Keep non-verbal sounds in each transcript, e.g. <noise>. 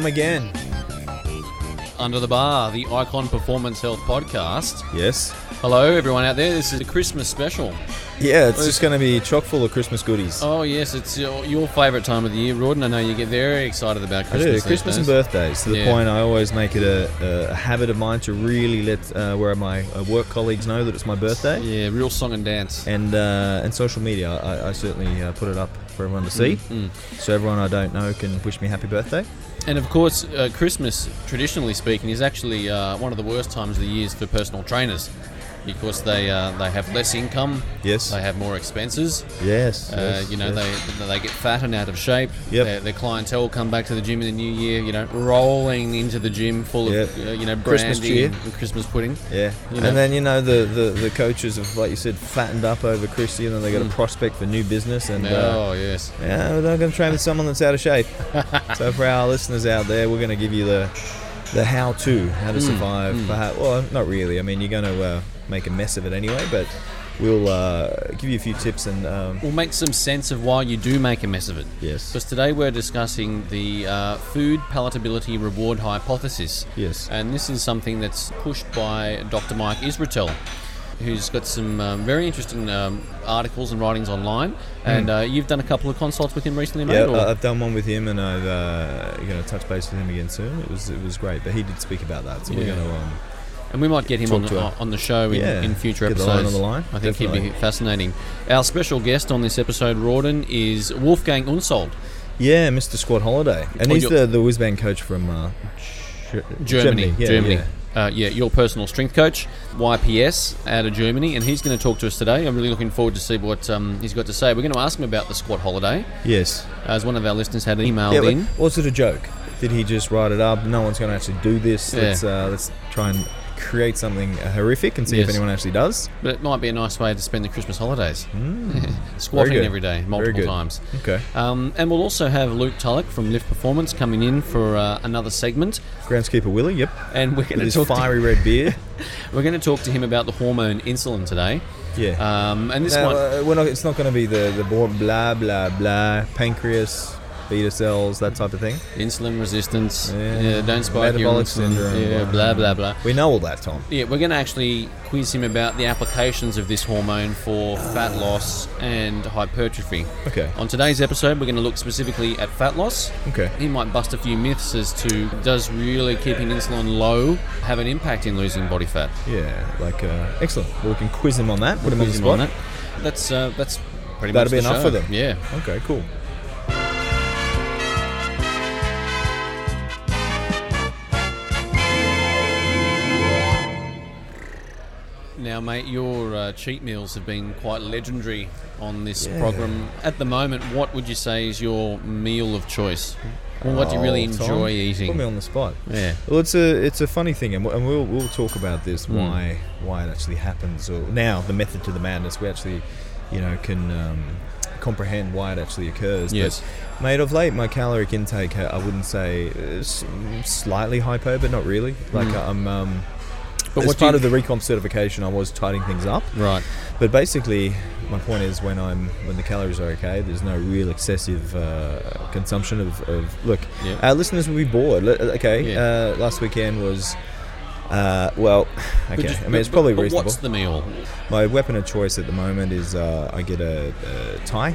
come again. Under the Bar, the Icon Performance Health Podcast. Yes. Hello, everyone out there. This is a Christmas special. Yeah, it's just going to be chock full of Christmas goodies. Oh, yes, it's your, your favourite time of the year, Rawdon. I know you get very excited about I Christmas. do. these Christmas and birthdays. To the Yeah. point, I always make it a, a habit of mine to really let uh, where my uh, work colleagues know that it's my birthday. Yeah, real song and dance. And uh, and social media, I, I certainly uh, put it up for everyone to see, Mm. so everyone I don't know can wish me happy birthday. And of course, uh, Christmas, traditionally speaking, is actually uh, one of the worst times of the years for personal trainers because they uh, they have less income, Yes. they have more expenses. Yes. Uh, yes, you know, yes. they they get fat and out of shape. Yep. Their, their clientele come back to the gym in the new year. You know, rolling into the gym full of Yep. uh, you know Christmas cheer. and Christmas pudding. Yeah, You know. and then you know the, the, the coaches have, like you said, fattened up over Christie, and then they got Mm. a prospect for new business, and uh, oh yes, yeah, we're not going to train with someone that's out of shape. <laughs> so for our listeners out there, we're going to give you the the how to, how to Mm, survive. mm. Perhaps, well, not really. I mean, you're going to uh, make a mess of it anyway, but we'll uh, give you a few tips and um, we'll make some sense of why you do make a mess of it. yes, Because today we're discussing the uh, food palatability reward hypothesis. yes, And this is something that's pushed by Dr. Mike Israetel, who's got some um, very interesting um, articles and writings online. And uh, you've done a couple of consults with him recently, mate? Hmm. yeah. or- I've done one with him, and I've uh, going to touch base with him again soon. It was it was great, but he did speak about that, so we're Yeah. going to. Um, and we might get him on the, on the show in, Yeah, in future episodes. line on the line, I think he'd be fascinating. Our special guest on this episode, Rawdon, is Wolfgang Unsold, Yeah, Mr. Squat Holiday, and Oh, he's the the whiz bang coach from uh, Ger- Germany. Yeah, Germany. yeah. Uh, yeah, your personal strength coach, YPS, out of Germany, and he's going to talk to us today. I'm really looking forward to see what um, he's got to say. We're going to ask him about the squat holiday, Yes. as one of our listeners had emailed Yeah, in. was it a joke? Did he just write it up? No one's going to actually do this. Yeah. Let's uh, let's try and create something horrific and see Yes. if anyone actually does. But it might be a nice way to spend the Christmas holidays. <laughs> Mm. Squatting every day, multiple times. Okay. Um, and we'll also have Luke Tulloch from Lift Performance coming in for uh, another segment, Groundskeeper Willie. Yep. and we're going to talk. To, fiery <laughs> red beard. we're going to talk to him about the hormone insulin today. Yeah. Um, and this one, uh, we're not, it's not going to be the the blah blah blah pancreas, beta cells, that type of thing. insulin resistance. Yeah. Yeah, don't spike your Metabolic insulin. syndrome, Yeah, blah. blah blah. We know all that, Tom. Yeah, we're going to actually quiz him about the applications of this hormone for fat loss and hypertrophy. Okay. On today's episode, we're going to look specifically at fat loss. Okay. He might bust a few myths as to does really keeping insulin low have an impact in losing body fat? Yeah. Like uh, excellent. Well, we can quiz him on that. Put him on Quiz him spot. on that. That's uh, that's pretty That'll much be enough show. for them. Yeah. Okay. Cool. Now, mate, your uh, cheat meals have been quite legendary on this Yeah. program. At the moment, what would you say is your meal of choice? Or what do you really Oh, enjoy Put me eating? on the spot. Yeah. Well, it's a it's a funny thing, and, we'll we'll talk about this Mm. why why it actually happens. Or now the method to the madness. We actually, you know, can um, comprehend why it actually occurs. Yes. But, mate, of late, my caloric intake, uh, I wouldn't say is slightly hypo, but not really. Like Mm. I'm. Um, But as part you- of the recomp certification, I was tidying things up. Right. But basically, my point is when I'm when the calories are okay, there's no real excessive uh, consumption of, of look. Yeah. Our listeners will be bored. Okay, Yeah. uh, last weekend was uh, well. Okay, just- I mean it's probably but reasonable. What's the meal? My weapon of choice at the moment is uh, I get a, a Thai.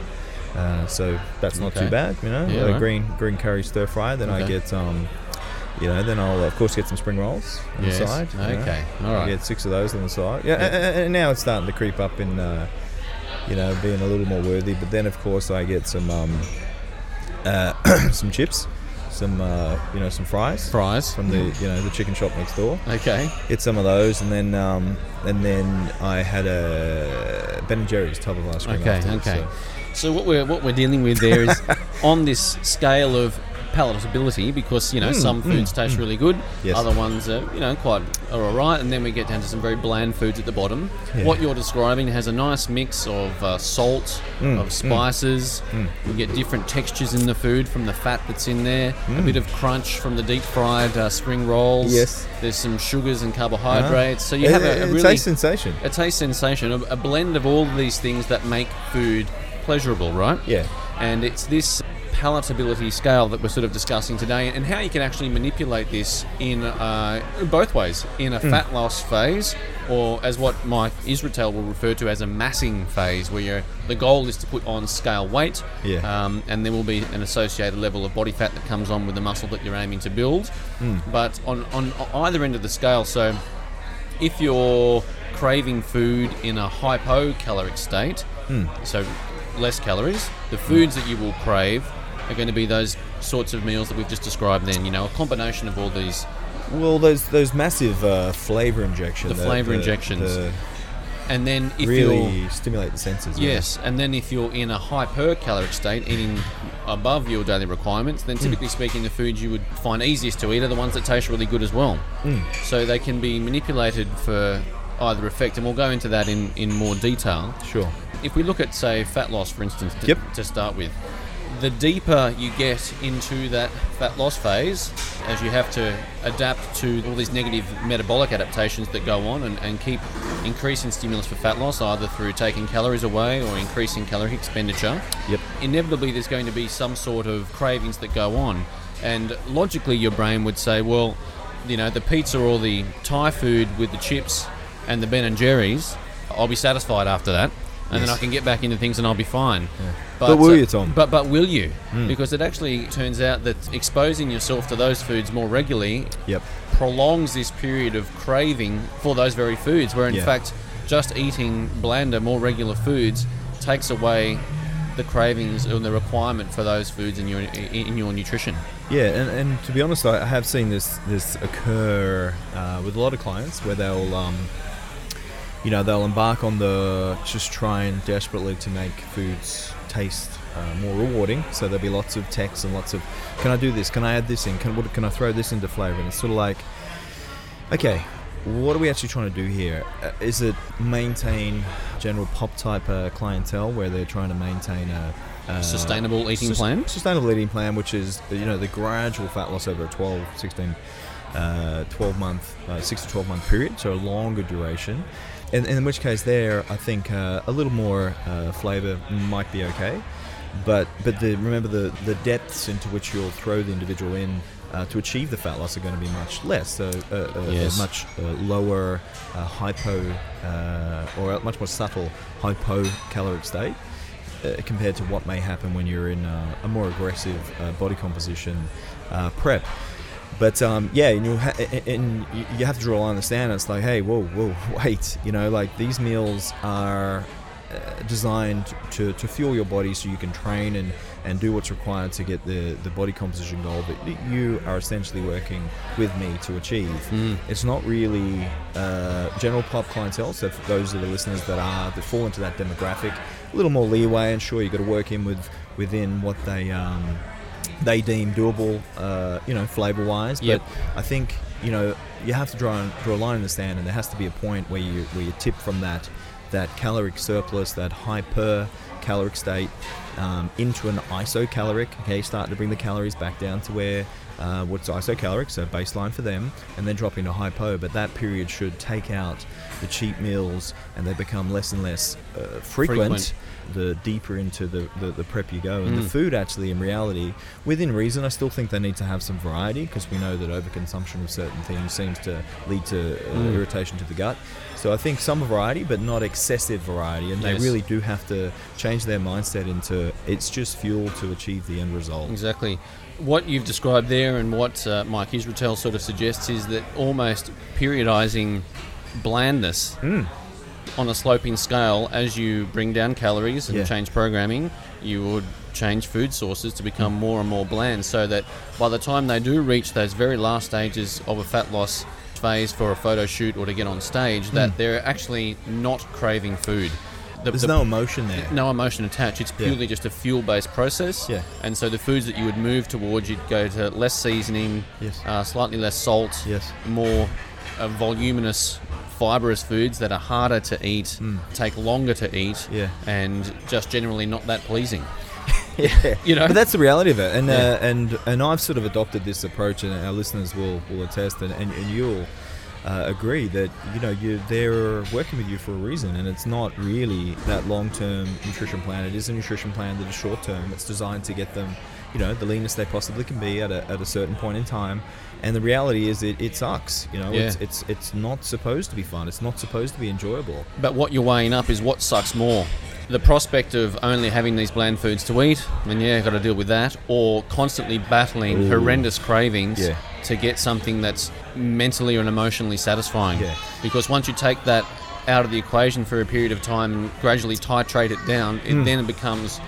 Uh, so that's not Okay. too bad, you know. Yeah, a right. green green curry stir fry. Then I get um, you know, then I'll of course get some spring rolls on Yes. the side. you know. Okay. All I right. get six of those on the side. Yeah, Yeah. And, and now it's starting to creep up in, uh, you know, being a little more worthy. But then, of course, I get some um, uh, <coughs> some chips, some uh, you know, some fries Fries. from the you know the chicken shop next door. Okay. Get some of those, and then um, and then I had a Ben and Jerry's tub of ice cream. Okay. Okay. so- So what we're what we're dealing with there is <laughs> on this scale of palatability because you know Mm, some foods mm, taste mm. really good, Yes. other ones are you know quite are alright, and then we get down to some very bland foods at the bottom. Yeah. What you're describing has a nice mix of uh, salt, Mm, of mm, spices. We get different textures in the food from the fat that's in there. A bit of crunch from the deep fried uh, spring rolls. Yes. There's some sugars and carbohydrates. So you have a, a it really tastes sensation. a taste sensation, a, a blend of all these things that make food pleasurable, right? Yeah. And it's this palatability scale that we're sort of discussing today, and how you can actually manipulate this in uh, both ways in a fat loss phase, or as what Mike Israetel will refer to as a massing phase, where the goal is to put on scale weight, Yeah. um, and there will be an associated level of body fat that comes on with the muscle that you're aiming to build. But on, on either end of the scale, so if you're craving food in a hypocaloric state, so less calories, the foods that you will crave are going to be those sorts of meals that we've just described then, you know, a combination of all these. Well, those those massive uh, flavor injections. The flavour injections. And then if you're really stimulate the senses. Yes, and then if you're in a hypercaloric state, eating above your daily requirements, then typically speaking, the foods you would find easiest to eat are the ones that taste really good as well. So they can be manipulated for either effect, and we'll go into that in, in more detail. Sure. If we look at, say, fat loss, for instance, to, Yep. to start with, the deeper you get into that fat loss phase, as you have to adapt to all these negative metabolic adaptations that go on and, and keep increasing stimulus for fat loss, either through taking calories away or increasing caloric expenditure, Yep. inevitably there's going to be some sort of cravings that go on. And logically, your brain would say, well, you know, the pizza or the Thai food with the chips and the Ben and Jerry's, I'll be satisfied after that. And then I can get back into things and I'll be fine. But will uh, you, Tom? But but will you? Because it actually turns out that exposing yourself to those foods more regularly Yep. prolongs this period of craving for those very foods. Where in Yeah. fact, just eating blander, more regular foods takes away the cravings and the requirement for those foods in your in your nutrition. Yeah, and, and to be honest, I I have seen this this occur uh, with a lot of clients where they'll, um, you know, they'll embark on the just trying desperately to make foods taste uh, more rewarding. So there'll be lots of texts and lots of, can I do this? Can I add this in? Can what, can I throw this into flavor? And it's sort of like, okay, what are we actually trying to do here? Uh, is it maintain general pop type uh, clientele where they're trying to maintain a, a Sustainable eating sus- plan? Sustainable eating plan, which is you know the gradual fat loss over a 12, 16, uh, 12 month, uh, 6 to 12 month period, so a longer duration. And, and in which case, there I think uh, a little more uh, flavour might be okay. But but the, remember the the depths into which you'll throw the individual in uh, to achieve the fat loss are going to be much less. So uh, a, Yes. a much uh, lower uh, hypo uh, or a much more subtle hypocaloric state uh, compared to what may happen when you're in uh, a more aggressive uh, body composition uh, prep. But um, yeah, and you, ha- and you- have to draw a line in the sand. It's like, hey, whoa, whoa, <laughs> wait. You know, like these meals are uh, designed to, to fuel your body so you can train and, and do what's required to get the, the body composition goal that you are essentially working with me to achieve. It's not really uh, general pop clientele. So for those of the listeners that are that fall into that demographic, a little more leeway, and sure you've got to work in with within what they um, they deem doable, uh, you know, flavor wise. But Yep. I think you know you have to draw draw a line in the sand, and there has to be a point where you where you tip from that that caloric surplus, that hyper caloric state, um, into an isocaloric. Okay, start to bring the calories back down to where. Uh, what's isocaloric, so baseline for them, and then drop into hypo. But that period should take out the cheap meals, and they become less and less uh, frequent Frequent. the deeper into the, the, the prep you go. And Mm. the food, actually, in reality, within reason, I still think they need to have some variety because we know that overconsumption of certain things seems to lead to uh, Mm. irritation to the gut. So I think some variety, but not excessive variety. And Yes. they really do have to change their mindset into it's just fuel to achieve the end result. Exactly. What you've described there and what uh, Mike Israetel sort of suggests is that almost periodizing blandness Mm. on a sloping scale as you bring down calories and Yeah. change programming, you would change food sources to become more and more bland so that by the time they do reach those very last stages of a fat loss phase for a photo shoot or to get on stage, that they're actually not craving food. The- There's the- no emotion there. no emotion attached. It's Yeah. purely just a fuel-based process. Yeah. And so the foods that you would move towards, you'd go to less seasoning, Yes. uh, slightly less salt, Yes. more uh, voluminous, fibrous foods that are harder to eat, take longer to eat, Mm. Yeah. and just generally not that pleasing. <laughs> yeah, <laughs> You know? but that's the reality of it, and Yeah. uh, and and I've sort of adopted this approach, and our listeners will will attest, and, and, and you'll uh, agree that you know you they're working with you for a reason, and it's not really that long term nutrition plan. It is a nutrition plan that is short term. It's designed to get them you know the leanest they possibly can be at a, at a certain point in time. And the reality is, it, it sucks. You know, Yeah. it's, it's it's not supposed to be fun. It's not supposed to be enjoyable. But what you're weighing up is what sucks more. The prospect of only having these bland foods to eat, and yeah, got to deal with that, or constantly battling Ooh. horrendous cravings Yeah. to get something that's mentally and emotionally satisfying. Yeah. Because once you take that out of the equation for a period of time and gradually titrate it down, it Hmm. then it becomes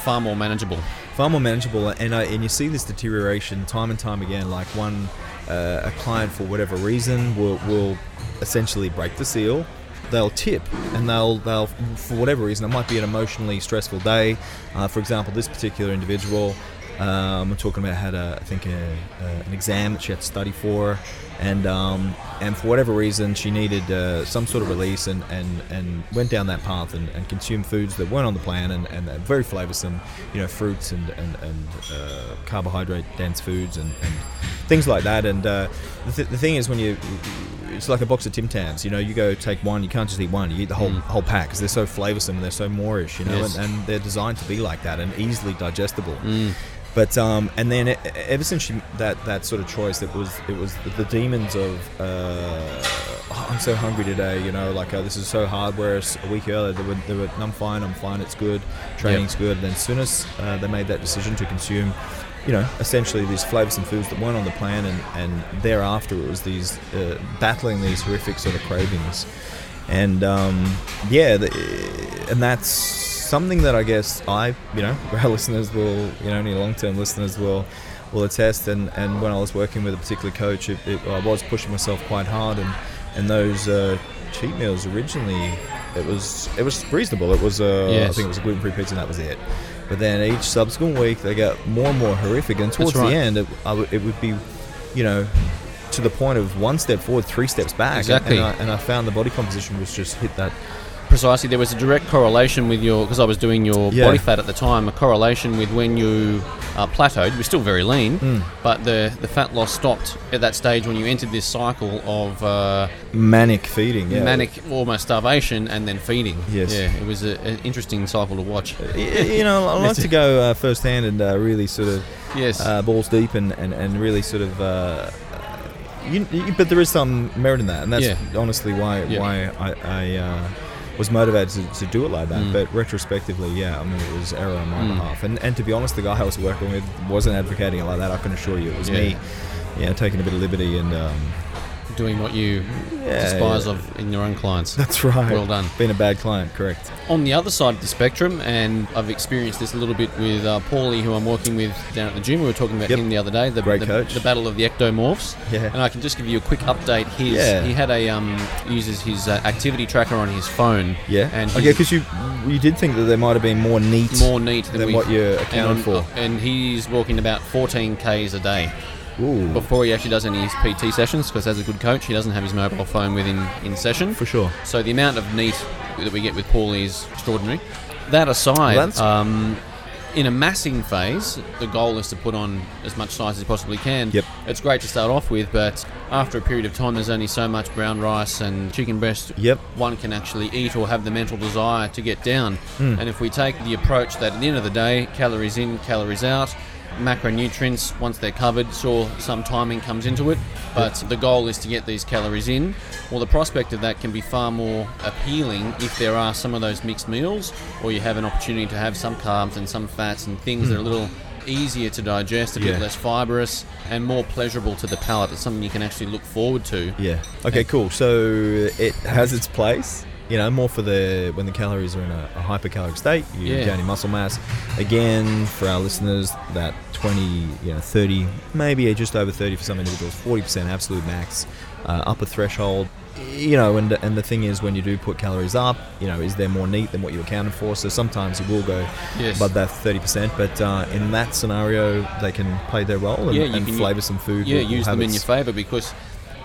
far more manageable. far more manageable and I, and you see this deterioration time and time again like one uh, a client for whatever reason will, will essentially break the seal they'll tip and they'll they'll for whatever reason it might be an emotionally stressful day uh, for example this particular individual um, I'm talking about had a I think a, a, an exam that she had to study for and um, and for whatever reason she needed uh, some sort of release and, and, and went down that path and, and consumed foods that weren't on the plan and, and very flavoursome you know fruits and, and, and uh, carbohydrate dense foods and, and things like that and uh, the, th- the thing is when you it's like a box of Tim Tams you know you go take one you can't just eat one you eat the whole whole pack because they're so flavoursome and they're so moreish. you know Yes. and, and they're designed to be like that and easily digestible but um, and then e- ever since she, that that sort of choice, it was it was the, the demons of uh, "Oh, I'm so hungry today, you know, like oh, this is so hard. Whereas a week earlier they were, they were I'm fine, I'm fine, it's good, training's good. And then as soon as uh, they made that decision to consume, you know, essentially these flavors and foods that weren't on the plan, and and thereafter it was these uh, battling these horrific sort of cravings, and um, yeah, the, and that's something that I guess I, you know, <laughs> our listeners will, you know, any long-term listeners will, will attest. And, and when I was working with a particular coach, it, it, I was pushing myself quite hard. And and those uh, cheat meals originally, it was it was reasonable. It was uh, I think it was a gluten-free pizza, and that was it. But then each subsequent week, they got more and more horrific. And towards right. the end, it, I w- it would be, you know. To the point of one step forward, three steps back, And- Exactly. and, I, and I found the body composition was just hit that Precisely, there was a direct correlation with your because I was doing your Yeah. body fat at the time. A correlation with when you uh, plateaued. You were still very lean, Mm. but the the fat loss stopped at that stage when you entered this cycle of uh, manic feeding. Yeah. manic, almost starvation, and then feeding. Yes. Yeah, it was a, an interesting cycle to watch. You know, I like <laughs> to go uh, firsthand and uh, really sort of Yes. uh, balls deep and, and, and really sort of. Uh, you, you- but there is some merit in that, and that's Yeah. honestly why why I, I uh, was motivated to, to do it like that. Mm. But retrospectively, yeah, I mean, it was error on my Mm. behalf. And and to be honest, the guy I was working with wasn't advocating it like that. I can assure you, it was Yeah. me, yeah, taking a bit of liberty and. Um, Doing what you Yeah, despise yeah. of in your own clients. <laughs> that's right. Well done. Being a bad client, correct. On the other side of the spectrum, and I've experienced this a little bit with uh, Paulie, who I'm working with down at the gym. We were talking about Yep. him the other day. The, Great the, coach. the battle of the ectomorphs. Yeah. And I can just give you a quick update. His Yeah. he had a um, uses his uh, activity tracker on his phone. Yeah. And okay, because you you did think that there might have been more neat more neat than, than what you and, accounted for. and he's walking about 14 k's a day Ooh, before he actually does any PT sessions. Because as a good coach, he doesn't have his mobile phone with him in session. for sure. So the amount of neat that we get with Paulie is extraordinary. That aside, um, in a massing phase, the goal is to put on as much size as you possibly can. Yep. It's great to start off with, but after a period of time, there's only so much brown rice and chicken breast Yep. one can actually eat or have the mental desire to get down. Hmm. And if we take the approach that at the end of the day, calories in, calories out, macronutrients, once they're covered, sure, some timing comes into it, but the goal is to get these calories in. Well, the prospect of that can be far more appealing if there are some of those mixed meals, or you have an opportunity to have some carbs and some fats and things that are a hmm. little easier to digest, a bit less fibrous, and more pleasurable to the palate. It's something you can actually look forward to. Yeah. Okay. Cool. So it has its place. You know, more for the when the calories are in a, a hypercaloric state, you're Yeah. gaining muscle mass. Again, for our listeners, that 20, you know, 30, maybe just over 30 for some individuals, 40% absolute max, uh, upper threshold. You know, and and the thing is, when you do put calories up, you know, is there more neat than what you accounted for? So sometimes you will go Yes. above that 30%, but uh, in that scenario, they can play their role and, Yeah, and flavour some food. yeah, use them in your favour because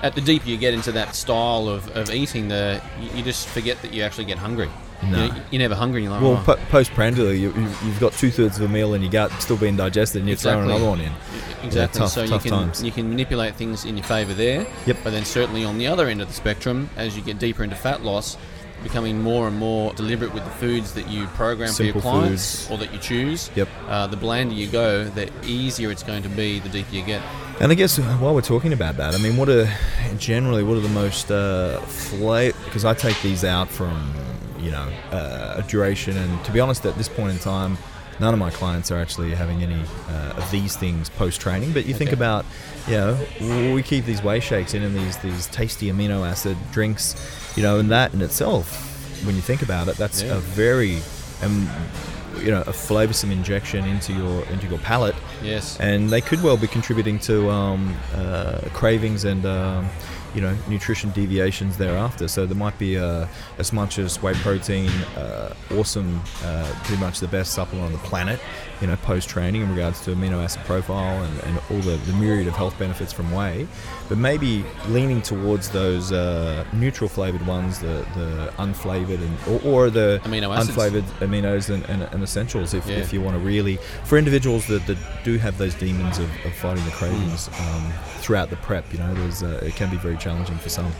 at the deeper you get into that style of, of eating, the you, you just forget that you actually get hungry. No. You know, you're never hungry. You're like, Well, oh. po- postprandially, you, you've got two thirds of a meal in your gut still being digested, and you're throwing another one in. Exactly. tough- so tough you can times. you can manipulate things in your favour there. Yep. But then certainly on the other end of the spectrum, as you get deeper into fat loss, becoming more and more deliberate with the foods that you program Simple for your clients foods. or that you choose. Yep. Uh, the blander you go, the easier it's going to be, the deeper you get. And I guess while we're talking about that, I mean, what are generally what are the most uh, flavor? Because I take these out from you know uh, a duration, and to be honest, at this point in time, none of my clients are actually having any uh, of these things post training. But you think about, you know, we keep these whey shakes in and these these tasty amino acid drinks, you know, and that in itself, when you think about it, that's Yeah. a very um, you know a flavoursome injection into your into your palate Yes. and they could well be contributing to um, uh, cravings and um, you know nutrition deviations thereafter. So there might be uh, as much as whey protein, uh, awesome, uh, pretty much the best supplement on the planet. You know, post training in regards to amino acid profile and, and all the, the myriad of health benefits from whey, but maybe leaning towards those uh, neutral flavored ones, the the unflavored and or, or the Amino acids. unflavored aminos and, and, and essentials if, Yeah. if you want to really for individuals that, that do have those demons of, of fighting the cravings um, throughout the prep you know there's uh, it can be very challenging for some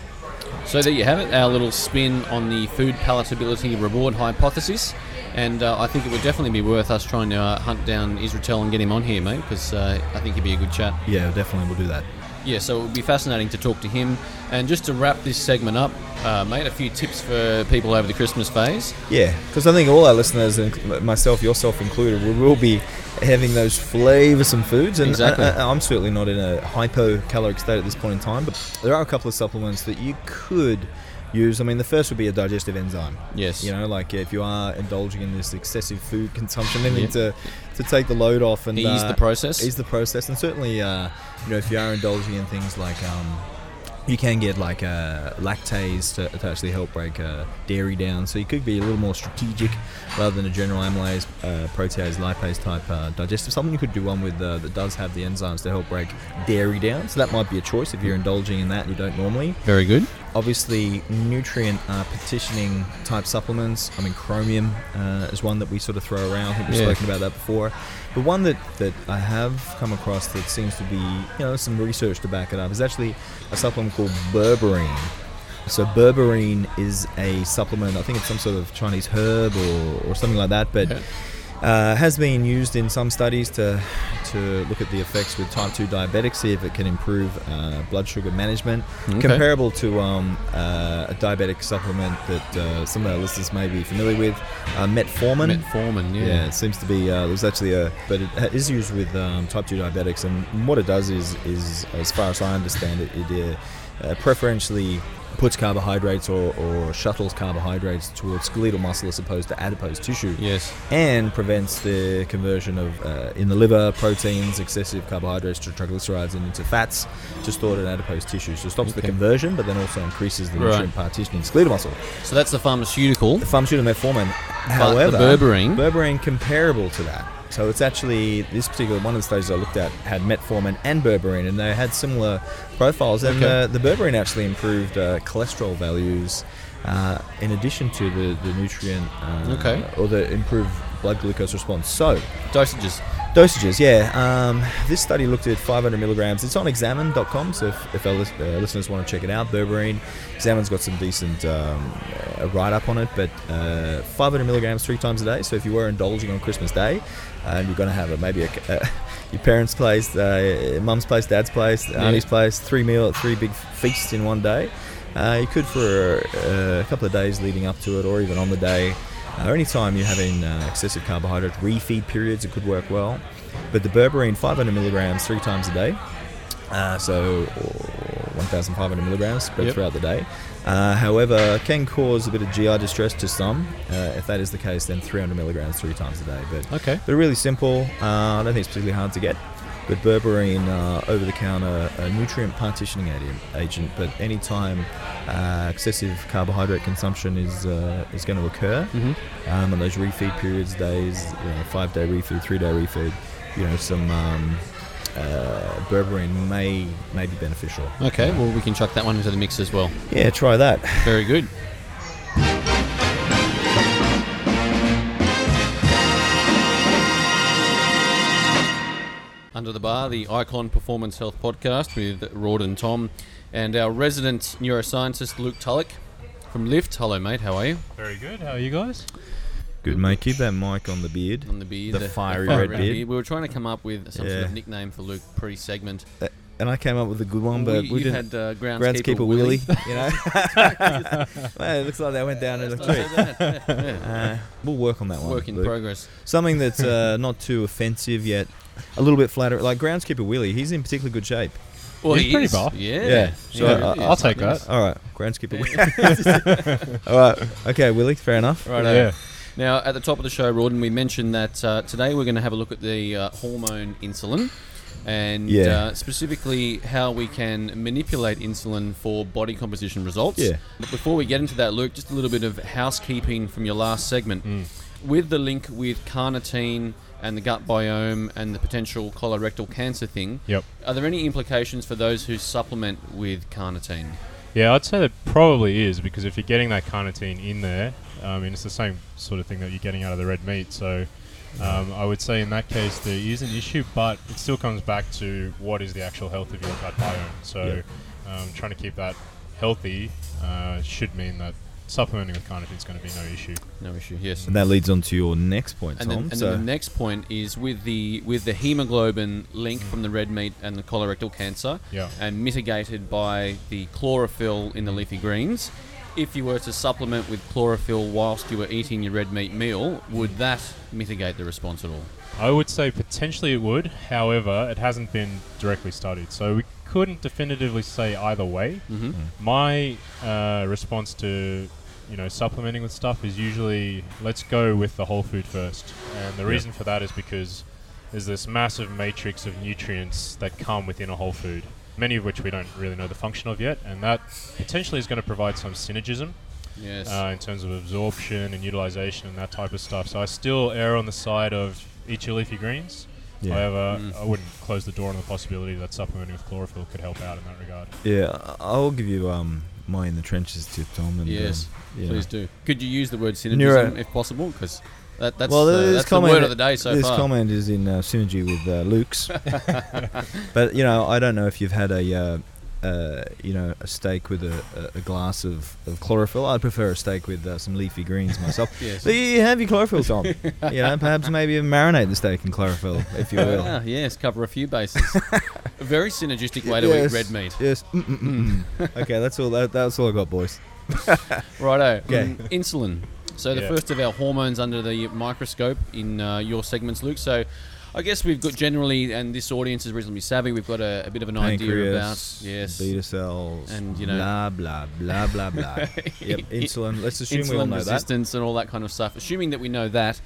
So there you have it, our little spin on the food palatability reward hypothesis. And uh, I think it would definitely be worth us trying to uh, hunt down Israetel and get him on here, mate, because uh, I think he'd be a good chat. yeah definitely we'll do that Yeah, so it would be fascinating to talk to him. And just to wrap this segment up, uh, mate, a few tips for people over the Christmas phase. yeah because I think all our listeners and myself yourself included we will be having those flavoursome foods and Exactly. I, am certainly not in a hypocaloric state at this point in time but there are a couple of supplements that you could use I mean the first would be a digestive enzyme Yes. You know, like if you are indulging in this excessive food consumption, then Yeah. need to to take the load off and Ease uh, the process. Ease the process, and certainly, uh, you know, if you are indulging in things like. Um, you can get like uh, lactase to, to actually help break uh, dairy down, so you could be a little more strategic rather than a general amylase, uh, protease, lipase type uh, digestive Something You could do one with uh, that does have the enzymes to help break dairy down, so that might be a choice if you're indulging in that and you don't normally Very good. Obviously nutrient uh, partitioning type supplements. I mean, chromium uh, is one that we sort of throw around. I think we've Yeah. spoken about that before. The one that, that I have come across that seems to be, you know, some research to back it up is actually a supplement called berberine. So berberine is a supplement. I think it's some sort of Chinese herb or, or something like that, but Okay. Uh, has been used in some studies to to look at the effects with type 2 diabetics, see if it can improve uh, blood sugar management, Okay. comparable to um, uh, a diabetic supplement that uh, some of our listeners may be familiar with, uh, metformin. Metformin, yeah. Yeah, it seems to be. Uh, there's actually a, but it is used with um, type two diabetics, and what it does is, is as far as I understand it, it uh, preferentially puts carbohydrates or, or shuttles carbohydrates towards skeletal muscle as opposed to adipose tissue Yes. and prevents the conversion of uh, in the liver proteins, excessive carbohydrates to triglycerides and into fats to stored in adipose tissue. So it stops the conversion, but then also increases the Right. nutrient partitioning in skeletal muscle. So that's the pharmaceutical. The pharmaceutical metformin, however, berberine, berberine comparable to that. So it's actually this particular one of the studies I looked at had metformin and berberine, and they had similar profiles. And Okay. uh, the berberine actually improved uh, cholesterol values, uh, in addition to the the nutrient, uh, Okay. or the improved blood glucose response. So dosages. Dosages, yeah. Um, this study looked at 500 milligrams. It's on examine.com, so if, if our lis- uh, listeners want to check it out, berberine, Examine's got some decent um, uh, write up on it, but uh, 500 milligrams three times a day. So if you were indulging on Christmas Day and you're going to have a, maybe a, uh, your parents' place, uh, mum's place, dad's place, auntie's place, three meal, three big feasts in one day, uh, you could for uh, a couple of days leading up to it, or even on the day. Uh, anytime you're having uh, excessive carbohydrate refeed periods, it could work well. But the berberine, 500 milligrams three times a day, uh, so 1,500 milligrams spread Yep. throughout the day. Uh, however, can cause a bit of GI distress to some. Uh, if that is the case, then 300 milligrams three times a day. But Okay. they're really simple. Uh, I don't think it's particularly hard to get. But berberine, uh, over the counter, a nutrient partitioning agent. But anytime uh, excessive carbohydrate consumption is uh, is going to occur, Mhm. um, on those refeed periods, days, you know, five day refeed, three day refeed, you know, some um, uh, berberine may may be beneficial. Okay, well, we can chuck that one into the mix as well. Yeah, try that. Very good. Under the Bar, the Icon Performance Health Podcast with Rod and Tom, and our resident neuroscientist Luke Tulloch from Lift. Hello, mate. How are you? Very good. How are you guys? Good, mate. Keep that mic on the beard. On the beard, The fiery red beard. We were trying to come up with some sort of nickname for Luke pre-segment. Uh, and I came up with a good one, but we, we you didn't. had uh, groundskeeper, Groundskeeper Willie. Willie, <laughs> you know. Man, <laughs> it looks like they went down in a That's tree. not so bad. Yeah. <laughs> Uh, we'll work on that one. Work in Luke. progress. Something that's uh, not too offensive yet, a little bit flatter. Like Groundskeeper Willie, he's in particularly good shape. Well, He's he pretty is. buff. Yeah. Yeah, so Yeah, I- really I'll take Yes. that. All right, Groundskeeper Willie. All right, okay, Willie, fair enough. Right. Yeah. Now, at the top of the show, Rawdon, we mentioned that uh, today we're going to have a look at the uh, hormone insulin and Yeah. uh, specifically how we can manipulate insulin for body composition results. Yeah. But before we get into that, Luke, just a little bit of housekeeping from your last segment. Mm. With the link with carnitine and the gut biome and the potential colorectal cancer thing, Yep. are there any implications for those who supplement with carnitine? Yeah, I'd say that probably is because if you're getting that carnitine in there, I mean, it's the same sort of thing that you're getting out of the red meat. So um, I would say in that case there is an issue, but it still comes back to what is the actual health of your gut biome. So um, trying to keep that healthy uh, should mean that supplementing with carnitine is going to be no issue. No issue. Yes. And that leads on to your next point, And, Tom. then, and so, then the next point is with the with the hemoglobin link from the red meat and the colorectal cancer, Yeah. and mitigated by the chlorophyll in the leafy greens. If you were to supplement with chlorophyll whilst you were eating your red meat meal, would that mitigate the response at all? I would say potentially it would. However, it hasn't been directly studied, so we couldn't definitively say either way. Mm-hmm. My uh, response to you know supplementing with stuff is usually let's go with the whole food first, and the Yeah. reason for that is because there's this massive matrix of nutrients that come within a whole food, many of which we don't really know the function of yet, and that potentially is going to provide some synergism Yes. uh, in terms of absorption and utilization and that type of stuff. So I still err on the side of eat your leafy greens. yeah. However, Mm. I wouldn't close the door on the possibility that supplementing with chlorophyll could help out in that regard. yeah, I- I'll give you um, my in the trenches tip, Tom. And, yes. um, you know. Please do. Could you use the word synergism Neuro- if possible? Because that, that's, well, this that's the comment, word of the day so this far. comment is in uh, synergy with uh, Luke's. <laughs> but you know, I don't know if you've had a, uh, uh, you know, a steak with a, a, glass of, of chlorophyll. I'd prefer a steak with uh, some leafy greens myself. <laughs> Yes. but you have your chlorophyll, Tom. <laughs> you know, perhaps maybe marinate the steak in chlorophyll, if you will. Ah, yes, cover a few bases. a very synergistic way to Yes, eat red meat. Yes. Okay, that's all. That, that's all I got, boys. Righto. Okay. Mm, insulin. So the Yeah. first of our hormones under the microscope in uh, your segments, Luke. So I guess we've got generally, and this audience is reasonably savvy. We've got a, a bit of an idea about yes, beta cells, And, you know- blah blah blah blah blah. <laughs> yep, insulin. Let's assume we all insulin know that. resistance and all that kind of stuff. Assuming that we know that,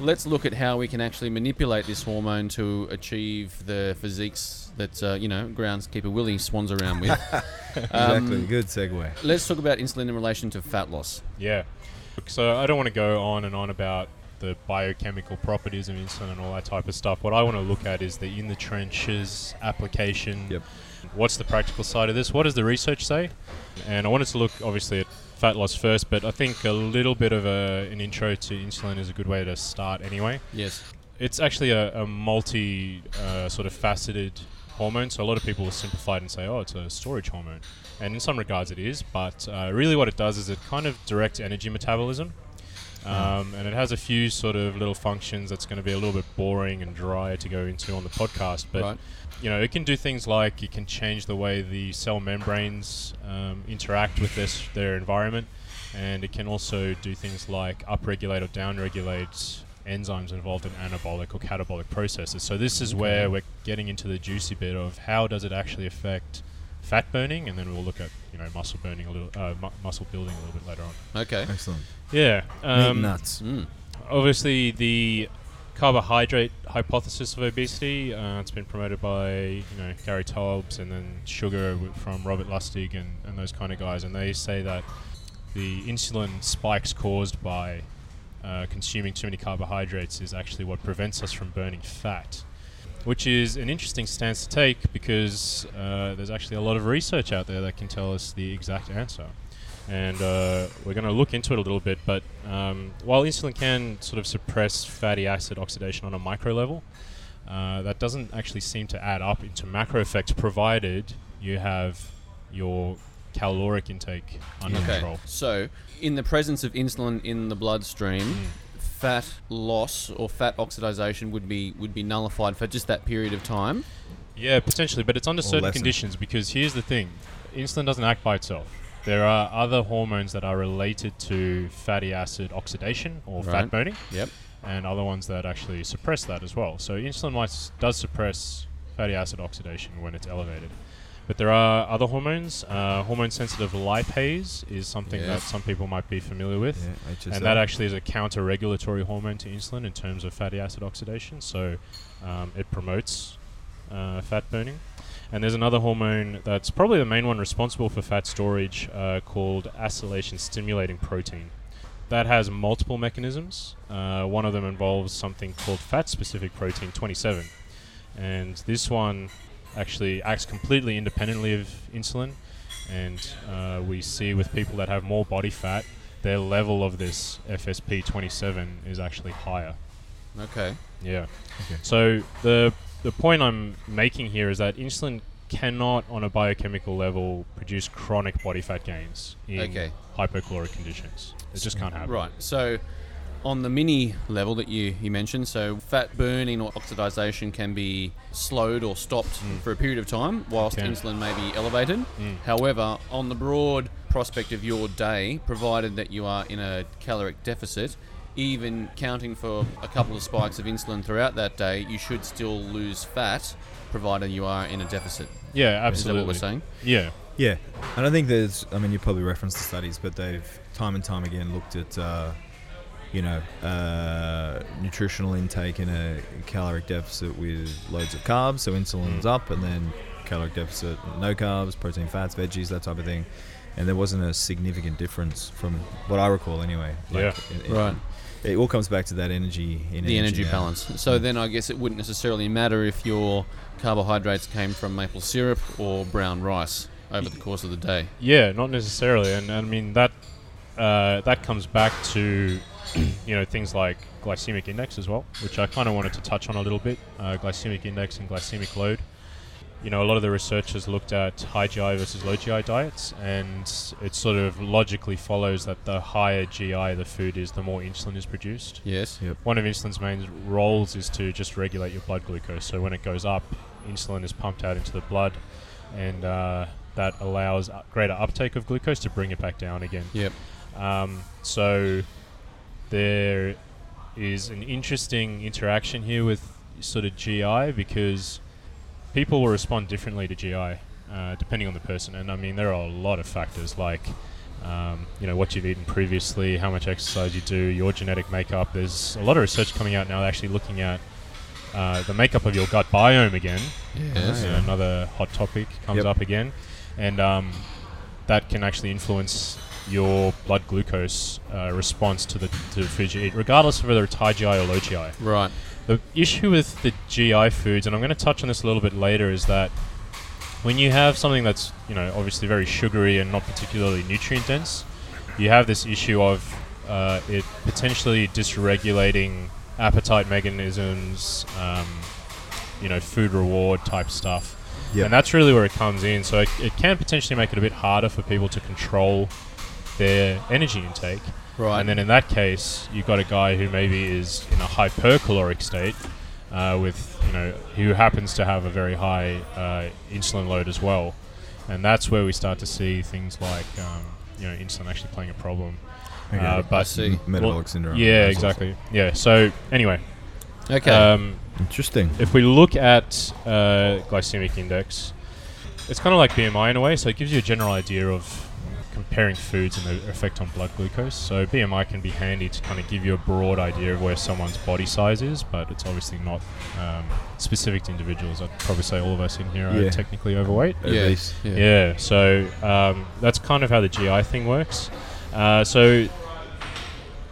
let's look at how we can actually manipulate this hormone to achieve the physiques that uh, you know groundskeeper Willie swans around with. <laughs> Exactly. Um, Good segue. Let's talk about insulin in relation to fat loss. Yeah. So I don't want to go on and on about the biochemical properties of insulin and all that type of stuff. What I want to look at is the in the trenches application. Yep. What's the practical side of this? What does the research say? And I wanted to look obviously at fat loss first, but I think a little bit of a, an intro to insulin is a good way to start anyway. Yes. It's actually a, a multi uh, sort of faceted hormone. So a lot of people will simplify it and say, oh, it's a storage hormone. And in some regards it is, but uh, really what it does is it kind of directs energy metabolism. Um, and it has a few sort of little functions that's going to be a little bit boring and dry to go into on the podcast. But right. you know, it can do things like it can change the way the cell membranes um, interact with this their environment, and it can also do things like upregulate or downregulate enzymes involved in anabolic or catabolic processes. So this is where we're getting into the juicy bit of how does it actually affect fat burning, and then we'll look at you know muscle burning a little, uh, mu- muscle building a little bit later on. Okay. Excellent. Yeah, Meat um, nuts. Mm. obviously the carbohydrate hypothesis of obesity. Uh, it's been promoted by you know Gary Taubes and then sugar from Robert Lustig and, and those kind of guys, and they say that the insulin spikes caused by uh, consuming too many carbohydrates is actually what prevents us from burning fat. Which is an interesting stance to take because uh, there's actually a lot of research out there that can tell us the exact answer and uh, we're going to look into it a little bit. But um, while insulin can sort of suppress fatty acid oxidation on a micro level, uh, that doesn't actually seem to add up into macro effects, provided you have your caloric intake under Okay. control. So, in the presence of insulin in the bloodstream, Mm. fat loss or fat oxidation would be would be nullified for just that period of time. Yeah, potentially, but it's under certain lessened. conditions because here's the thing insulin doesn't act by itself. There are other hormones that are related to fatty acid oxidation or Right. fat burning, Yep. and other ones that actually suppress that as well. So, insulin might, does suppress fatty acid oxidation when it's elevated. But there are other hormones. Uh, hormone sensitive lipase is something Yes. that some people might be familiar with. Yeah, And that actually is a counter regulatory hormone to insulin in terms of fatty acid oxidation. So um, it promotes uh, fat burning. And there's another hormone that's probably the main one responsible for fat storage uh, called acylation stimulating protein. That has multiple mechanisms. Uh, one of them involves something called fat specific protein 27. And this one actually acts completely independently of insulin. And uh, we see with people that have more body fat, their level of this FSP27 is actually higher. Okay. Yeah. Okay. So the the point I'm making here is that insulin cannot, on a biochemical level, produce chronic body fat gains in Okay. hypocaloric conditions. It just can't happen. Right. So, on the mini level that you, you mentioned, so fat burning or oxidation can be slowed or stopped for a period of time whilst Can. insulin may be elevated. Mm. However, on the broad prospect of your day, provided that you are in a caloric deficit, even counting for a couple of spikes of insulin throughout that day, you should still lose fat, provided you are in a deficit. Yeah, absolutely. Is that absolutely. what we're saying? Yeah. Yeah, and I think there's. I mean, you probably referenced the studies, but they've time and time again looked at, uh, you know, uh, nutritional intake in a caloric deficit with loads of carbs, so insulin's Mm. up, and then caloric deficit, no carbs, protein, fats, veggies, that type of thing. And there wasn't a significant difference from what I recall, anyway. Yeah. in- in- Right. It all comes back to that energy. In the energy now. balance. So then I guess it wouldn't necessarily matter if your carbohydrates came from maple syrup or brown rice over the course of the day. Yeah, not necessarily, and I mean that uh, that comes back to <clears throat> you know things like glycemic index as well, which I kind of wanted to touch on a little bit. Uh, glycemic index and glycemic load. You know, a lot of the researchers looked at high GI versus low GI diets, and it sort of logically follows that the higher GI the food is, the more insulin is produced. Yes. One of insulin's main roles is to just regulate your blood glucose. So when it goes up, insulin is pumped out into the blood, and uh, that allows greater uptake of glucose to bring it back down again. Yep. Um, so there is an interesting interaction here with sort of GI because people will respond differently to GI uh, depending on the person. And I mean, there are a lot of factors like, um, you know, what you've eaten previously, how much exercise you do, your genetic makeup. There's a lot of research coming out now actually looking at uh, the makeup of your gut biome again. Yes. So another hot topic comes Yep. up again, and um, that can actually influence your blood glucose uh, response to the to the food you eat, regardless of whether it's high GI or low GI. Right. The issue with the GI foods, and I'm going to touch on this a little bit later, is that when you have something that's you know obviously very sugary and not particularly nutrient dense, you have this issue of uh, it potentially dysregulating appetite mechanisms, um, you know, food reward type stuff. Yep. And that's really where it comes in. So it, it can potentially make it a bit harder for people to control their energy intake. Right. And then in that case, you've got a guy who maybe is in a hypercaloric state, uh, with you know who happens to have a very high uh, insulin load as well, and that's where we start to see things like um, you know insulin actually playing a problem. Okay. Uh, but I see. Metabolic well, syndrome. Yeah, That's exactly. Yeah. So anyway, okay. um, Interesting. if we look at uh, glycemic index, it's kind of like BMI in a way. So it gives you a general idea of comparing foods and the effect on blood glucose. So BMI can be handy to kind of give you a broad idea of where someone's body size is, but it's obviously not um, specific to individuals. I'd probably say all of us in here are Yeah. technically overweight. At yeah. yeah. Yeah, so um, that's kind of how the GI thing works. Uh, so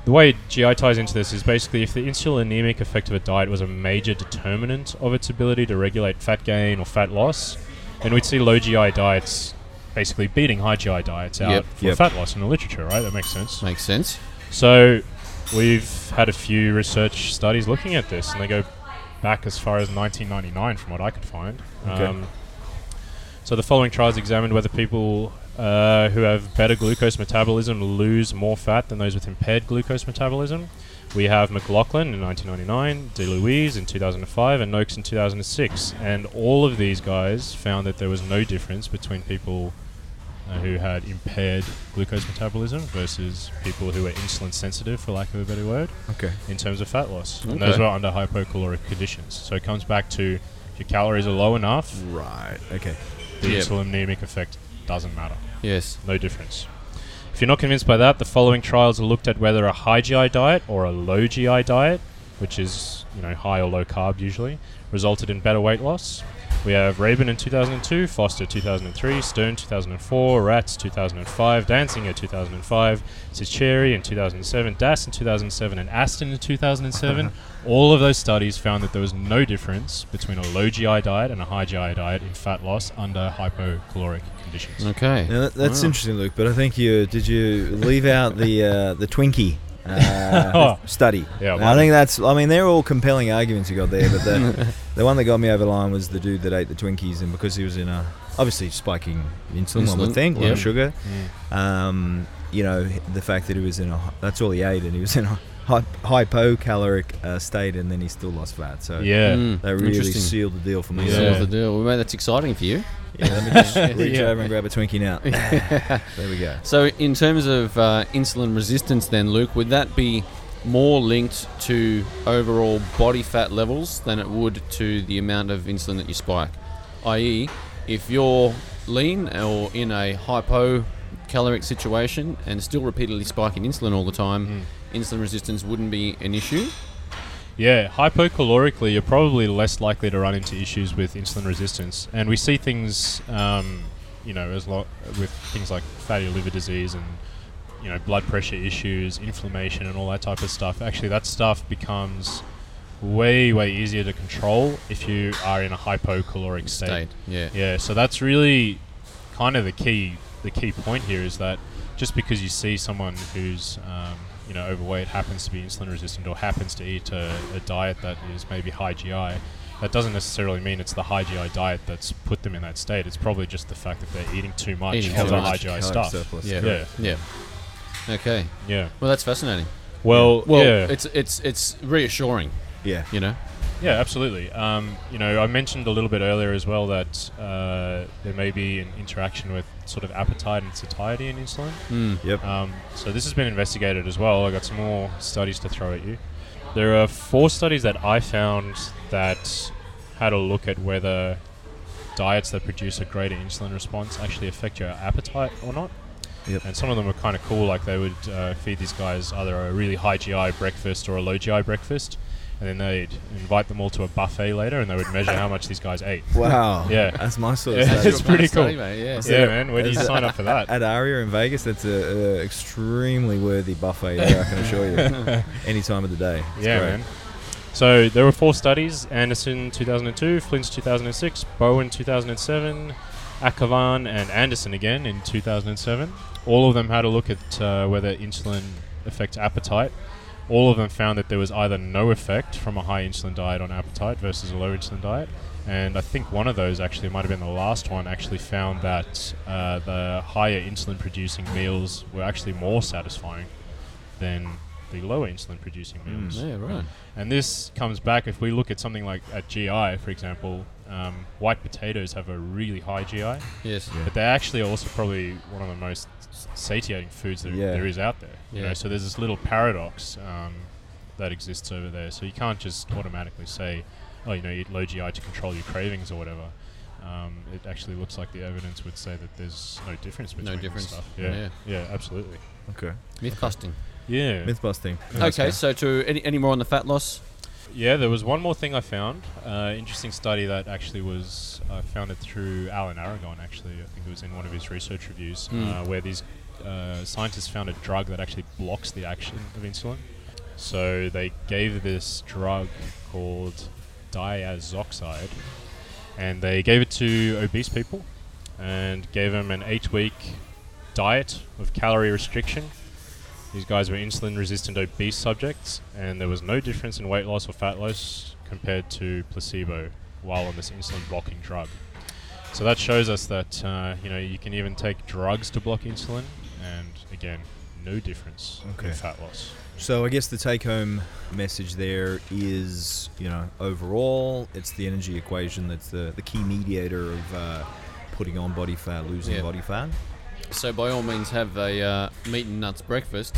the way GI ties into this is basically if the insulinemic effect of a diet was a major determinant of its ability to regulate fat gain or fat loss, then we'd see low GI diets basically beating high GI diets out Yep. for Yep. fat loss in the literature, right? That makes sense. Makes sense. So we've had a few research studies looking at this, and they go back as far as 1999, from what I could find. Okay. Um, so the following trials examined whether people uh, who have better glucose metabolism lose more fat than those with impaired glucose metabolism. We have McLaughlin in 1999, DeLuise in 2005, and Noakes in 2006. And all of these guys found that there was no difference between people uh, who had impaired glucose metabolism versus people who were insulin sensitive, for lack of a better word, Okay. in terms of fat loss. And those were under hypocaloric conditions. So it comes back to if your calories are low enough, Right. Okay. the Yep. insulinemic effect doesn't matter. Yes. No difference. If you're not convinced by that, the following trials looked at whether a high GI diet or a low GI diet, which is you know high or low carb usually, resulted in better weight loss. We have Raben in 2002, Foster 2003, Stern 2004, Raatz 2005, Dansinger 2005, Sichieri in 2007, Das in 2007, and Aston in 2007. Uh-huh. All of those studies found that there was no difference between a low GI diet and a high GI diet in fat loss under hypocaloric conditions. Okay. Now that, that's Wow. interesting, Luke. But I think you did you leave out the uh, the Twinkie uh, <laughs> Oh. study. Yeah, And I think that's. I mean, they're all compelling arguments you got there, but the <laughs> the one that got me over the line was the dude that ate the Twinkies, and because he was in a obviously spiking insulin, one Insulin, would think, low yeah. sugar. Mm. Um, you know, the fact that he was in a that's all he ate, and he was in a hy- hypocaloric uh, state, and then he still lost fat. So Yeah. Mm, that really sealed the deal for me. Seals So, Yeah. the deal. Well, that's exciting for you. yeah, let me just <laughs> reach Yeah. over and grab a Twinkie now. <laughs> <laughs> there we go. So, in terms of uh, insulin resistance, then, Luke, would that be more linked to overall body fat levels than it would to the amount of insulin that you spike? I.e., if you're lean or in a hypocaloric situation and still repeatedly spiking insulin all the time, insulin resistance wouldn't be an issue. Yeah, hypocalorically, you're probably less likely to run into issues with insulin resistance, and we see things, um, you know, as lo- with things like fatty liver disease and you know blood pressure issues, inflammation, and all that type of stuff. Actually, that stuff becomes way way easier to control if you are in a hypocaloric state. State. Yeah. Yeah, so that's really kind of the key. The key point here is that just because you see someone who's um, you know overweight happens to be insulin resistant or happens to eat a, a diet that is maybe high GI, that doesn't necessarily mean it's the high GI diet that's put them in that state. It's probably just the fact that they're eating too much Eating of the high GI stuff. surplus. Yeah. Yeah, Yeah. Okay. yeah. Well, that's fascinating. Well, Well, yeah. it's it's it's reassuring. Yeah. You know. Yeah, absolutely. Um, you know, I mentioned a little bit earlier as well that uh, there may be an interaction with sort of appetite and satiety in insulin. Mm. Yep. Um, so this has been investigated as well. I got some more studies to throw at you. There are four studies that I found that had a look at whether diets that produce a greater insulin response actually affect your appetite or not. Yep. And some of them were kind of cool, like they would uh, feed these guys either a really high GI breakfast or a low GI breakfast, and then they'd invite them all to a buffet later, and they would measure how much these guys ate. <laughs> Wow. Yeah. That's my sort of Yeah, study. it's pretty cool. Study, mate, yeah. Yeah, man. Where do you Is- sign up for that? At Aria in Vegas, that's a, a extremely worthy buffet there, I can assure you. <laughs> Any time of the day. It's yeah, great. man. So there were four studies: Anderson 2002, Flint's 2006, Bowen 2007, Akhavan and Anderson again in 2007. All of them had a look at uh, whether insulin affects appetite. All of them found that there was either no effect from a high insulin diet on appetite versus a low insulin diet. And I think one of those actually might have been the last one. Actually, found that uh, the higher insulin producing meals were actually more satisfying than the lower insulin producing meals. Yeah, right. And this comes back if we look at something like at GI, for example, um, white potatoes have a really high GI, Yes. Yeah. but they're actually also probably one of the most satiating foods that Yeah. there is out there. You know, so there's this little paradox um, that exists over there. So you can't just automatically say, oh, you know, eat low GI to control your cravings or whatever. Um, it actually looks like the evidence would say that there's no difference between No the difference. stuff. Yeah, Yeah. yeah, absolutely. Okay. Myth busting. Yeah. Myth busting. Okay, so to any, any more on the fat loss? Yeah, there was one more thing I found. Uh, interesting study that actually was I found it through Alan Aragon. Actually, I think it was in one of his research reviews Mm. uh, where these uh, scientists found a drug that actually blocks the action of insulin. So they gave this drug called diazoxide, and they gave it to obese people, and gave them an eight-week diet of calorie restriction these guys were insulin resistant obese subjects, and there was no difference in weight loss or fat loss compared to placebo while on this insulin blocking drug. So that shows us that uh, you know you can even take drugs to block insulin, and again, no difference Okay. in fat loss. So I guess the take-home message there is, you know, overall, it's the energy equation that's the, the key mediator of uh, putting on body fat, losing Yeah. body fat. So by all means, have a uh, meat and nuts breakfast.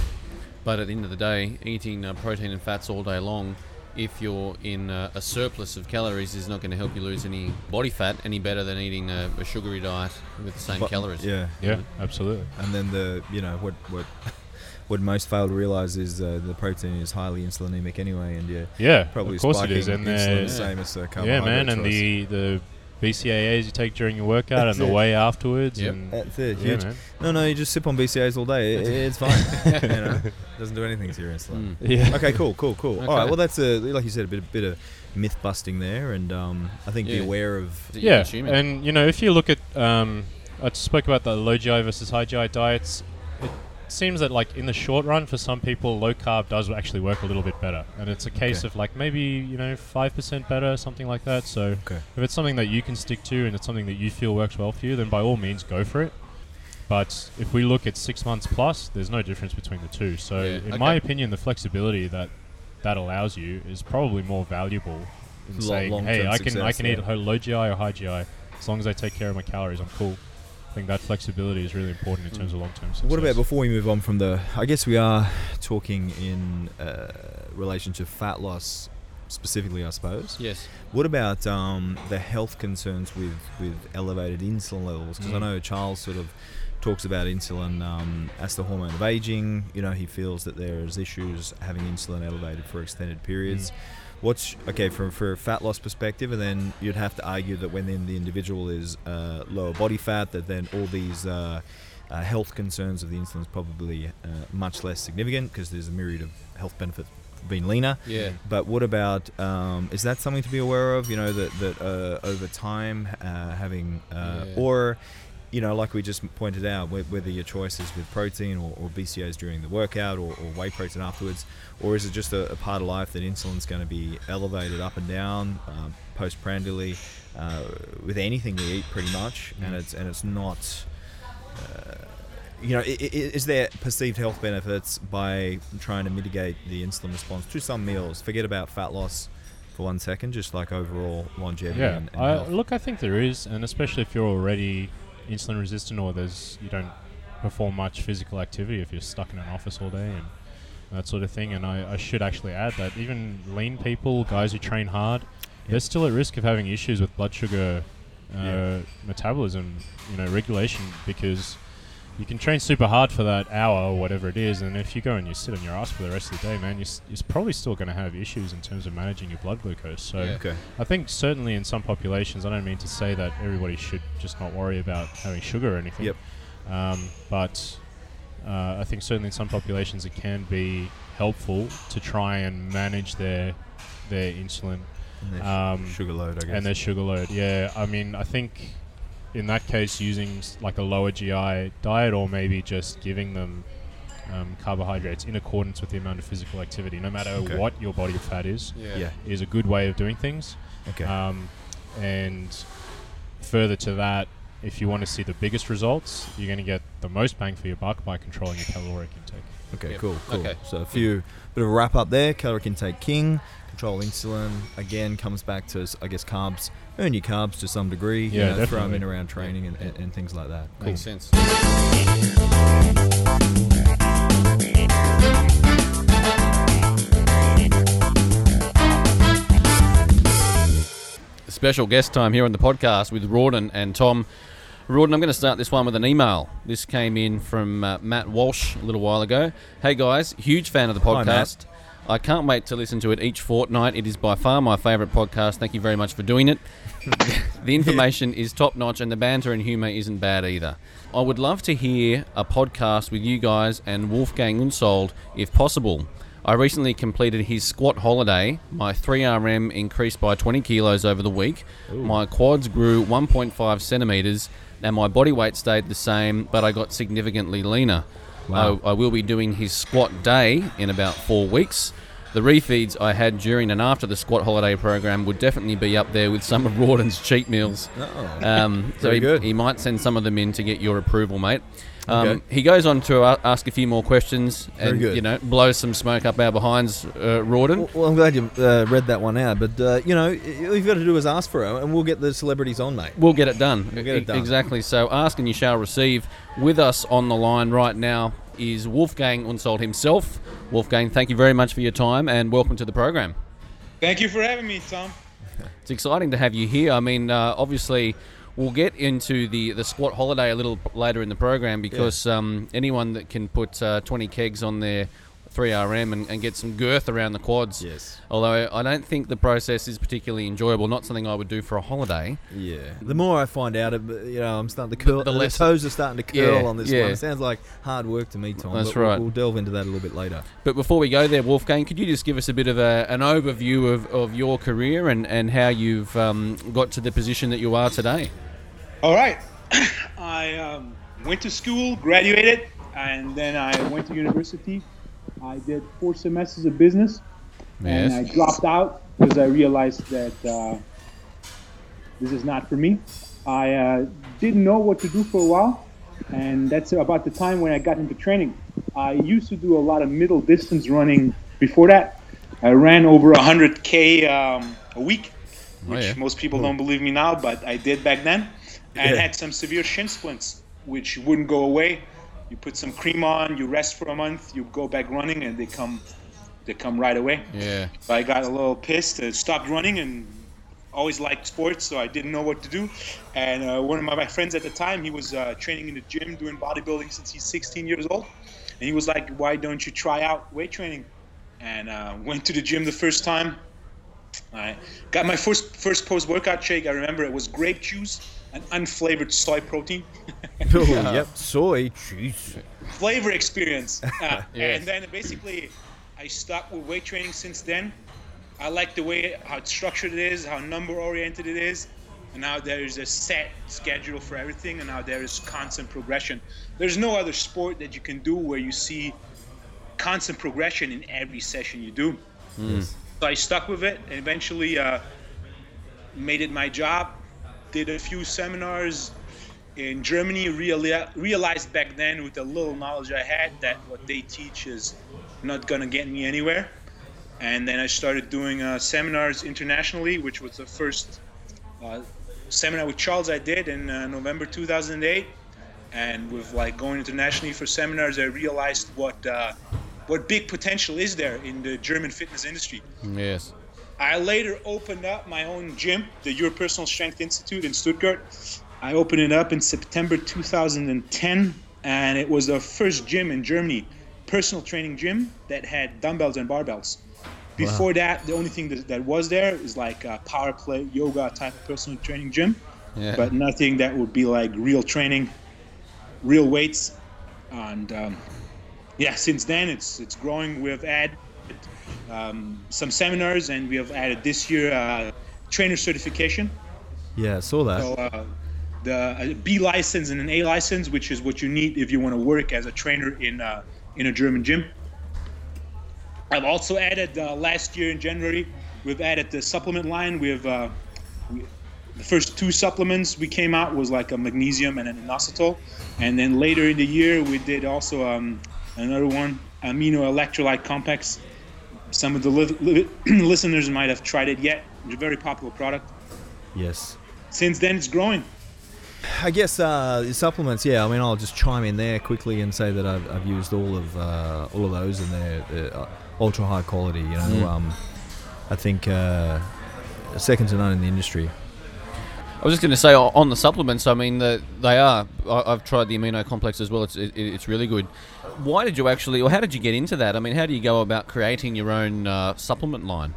But at the end of the day, eating uh, protein and fats all day long, if you're in uh, a surplus of calories, is not going to help you lose any body fat any better than eating a, a sugary diet with the same But- calories. Yeah. Yeah, absolutely. And then the, you know, what what <laughs> what most fail to realize is uh, the protein is highly insulinemic anyway, and yeah, Yeah, probably of course it spiking and insulin they're- the same as the yeah, man, and choice. the the BCAAs you take during your workout That's and the way afterwards. Yep. And That's it. yeah, huge. man. No, no, you just sip on BCAAs all day. It, it's fine. <laughs> you know, doesn't do anything to your insulin. Mm. Yeah. Okay, cool, cool, cool. All right, well, that's a like you said, a bit, a bit of myth busting there, and um, I think be aware of. Yeah, and you know, if you look at, um, I spoke about the low GI versus high GI diets. It seems that, like in the short run, for some people, low carb does actually work a little bit better, and it's a case Okay. of like maybe you know five percent better, something like that. So Okay. if it's something that you can stick to and it's something that you feel works well for you, then by all means go for it. But if we look at six months plus, there's no difference between the two. So, Yeah, in okay. my opinion, the flexibility that that allows you is probably more valuable in saying, "Hey, I can I can yeah. eat low GI or high GI as long as I take care of my calories. I'm cool." I think that flexibility is really important in terms of long-term success. What about before we move on from the? I guess we are talking in uh, relation to fat loss specifically, I suppose. yes. What about um, the health concerns with, with elevated insulin levels? Because I Mm. know Charles sort of talks about insulin um, as the hormone of aging. You know, he feels that there's issues having insulin elevated for extended periods. What's okay from for a fat loss perspective, and then you'd have to argue that when then the individual is uh, lower body fat, that then all these uh, uh, health concerns of the insulin is probably uh, much less significant because there's a myriad of health benefits being leaner. Yeah. But what about um, is that something to be aware of? You know that that uh, over time uh, having uh, Yeah. or you know like we just pointed out whether your choice is with protein or, or BCAAs during the workout or, or whey protein afterwards, or is it just a, a part of life that insulin's going to be elevated up and down um, postprandially uh, with anything we eat pretty much, and Mm. it's and it's not. Uh, you know, is there perceived health benefits by trying to mitigate the insulin response to some meals? Forget about fat loss for one second, just like overall longevity Yeah, and, and I, look, I think there is, and especially if you're already insulin resistant or there's you don't perform much physical activity if you're stuck in an office all day and that sort of thing. And I, I should actually add that even lean people, guys who train hard, they're still at risk of having issues with blood sugar uh, Yeah. metabolism, you know, regulation because. You can train super hard for that hour or whatever it is, and if you go and you sit on your ass for the rest of the day, man, you're, s- you're probably still going to have issues in terms of managing your blood glucose. So, Yeah. Okay. I think certainly in some populations, I don't mean to say that everybody should just not worry about having sugar or anything. Yep. Um, but uh, I think certainly in some populations it can be helpful to try and manage their their insulin And their Um, sugar load, I guess. and their sugar load. Yeah, I mean I think in that case using like a lower GI diet or maybe just giving them um, carbohydrates in accordance with the amount of physical activity, no matter Okay. what your body fat is, Yeah. yeah. is a good way of doing things. Okay. Um, and further to that, if you want to see the biggest results, you're going to get the most bang for your buck by controlling your caloric intake. Okay, Yep. cool, cool. Okay. So a few bit of a wrap up there. Caloric intake king, control insulin. Again, comes back to I guess carbs. Earn your carbs to some degree. you Yeah, know, throw 'em definitely. in around training and, and, and things like that. Cool. Makes sense. Special guest time here on the podcast with Rawdon and Tom. Rawdon, I'm going to start this one with an email. This came in from uh, Matt Walsh a little while ago. Hey guys, huge fan of the Hi, Matt. podcast. I can't wait to listen to it each fortnight. It is by far my favourite podcast. Thank you very much for doing it. <laughs> the information is top notch and the banter and humour isn't bad either. I would love to hear a podcast with you guys and Wolfgang Unsold if possible. I recently completed his squat holiday. My 3RM increased by 20 kilos over the week. My quads grew 1.5 centimeters and my body weight stayed the same, but I got significantly leaner. Wow. I, I will be doing his squat day in about four weeks. the refeeds I had during and after the squat holiday program would definitely be up there with some of <laughs> Rawdon's cheat meals. Oh. Um, so he, he might send some of them in to get your approval, mate. Um, Okay. He goes on to a- ask a few more questions and good. you know blows some smoke up our behinds, uh, Rawdon. Well, well, I'm glad you uh, read that one out, but uh, you know all you've got to do is ask for it, and we'll get the celebrities on, mate. We'll get it done. We'll get it E- done. Exactly. So ask and you shall receive. With us on the line right now is Wolfgang Unsold himself. Wolfgang, thank you very much for your time and welcome to the program. Thank you for having me, Tom. It's exciting to have you here. I mean, uh, obviously, we'll get into the, the squat holiday a little later in the program because um, anyone that can put uh, 20 kegs on their 3RM and, and get some girth around the quads. Yes. Although I don't think the process is particularly enjoyable, not something I would do for a holiday. Yeah. The more I find out, it- you know, I'm starting to curl. the The, less- toes are starting to curl Yeah, on this yeah. one. It sounds like hard work to me, Tom. That's but we'll- right. We'll delve into that a little bit later. But before we go there, Wolfgang, could you just give us a bit of a, an overview of, of your career and, and how you've um, got to the position that you are today? All right. <coughs> I um, went to school, graduated, and then I went to university. I did four semesters of business, and I dropped out because I realized that uh, this is not for me. I uh, didn't know what to do for a while, and that's about the time when I got into training. I used to do a lot of middle distance running before that. I ran over 100k um, a week, Oh, which yeah. most people don't believe me now, but I did back then, and Yeah. had some severe shin splints, which wouldn't go away. You put some cream on, you rest for a month, you go back running, and they come, they come right away. Yeah. I got a little pissed, stopped running, and always liked sports, so I didn't know what to do. And uh, one of my, my friends at the time, he was uh, training in the gym, doing bodybuilding since he's 16 years old, and he was like, "Why don't you try out weight training?" And uh, went to the gym the first time. I got my first first post workout shake. I remember it was grape juice and unflavored soy protein. <laughs> Oh, yep. Soy. Jeez. flavor experience. Uh, <laughs> Yes. And then basically, I stuck with weight training since then. I like the way how structured it is, how number oriented it is, and now there is a set schedule for everything, and now there is constant progression. There's no other sport that you can do where you see constant progression in every session you do. So I stuck with it, and eventually uh, made it my job. Did a few seminars in Germany. Reali- realized back then, with the little knowledge I had, that what they teach is not gonna get me anywhere. And then I started doing uh, seminars internationally, which was the first uh, seminar with Charles I did in uh, November 2008. And with like going internationally for seminars, I realized what uh, what big potential is there in the German fitness industry. Yes. I later opened up my own gym, the Your Personal Strength Institute in Stuttgart. I opened it up in September 2010, and it was the first gym in Germany, personal training gym that had dumbbells and barbells. Before that, the only thing that, that was there is like a power play yoga type of personal training gym, Yeah. but nothing that would be like real training, real weights, and um, yeah, since then it's it's growing. We have added um, some seminars, and we have added this year uh, trainer certification. Yeah, I saw that. So uh, the a B license and an A license, which is what you need if you want to work as a trainer in uh, in a German gym. I've also added uh, last year in January. We've added the supplement line. We have uh, we, the first two supplements we came out was like a magnesium and an inositol, and then later in the year we did also um, another one, amino electrolyte complex. Some of the li- li- <clears throat> listeners might have tried it yet. It's a very popular product. Yes. Since then, it's growing. I guess uh, supplements. Yeah, I mean, I'll just chime in there quickly and say that I've, I've used all of uh, all of those, and they're, they're uh, ultra high quality. You know, um, I think uh, second to none in the industry. I was just going to say on the supplements. I mean, the, they are. I, I've tried the amino complex as well. It's it, it's really good. Why did you actually, or how did you get into that? I mean, how do you go about creating your own uh, supplement line?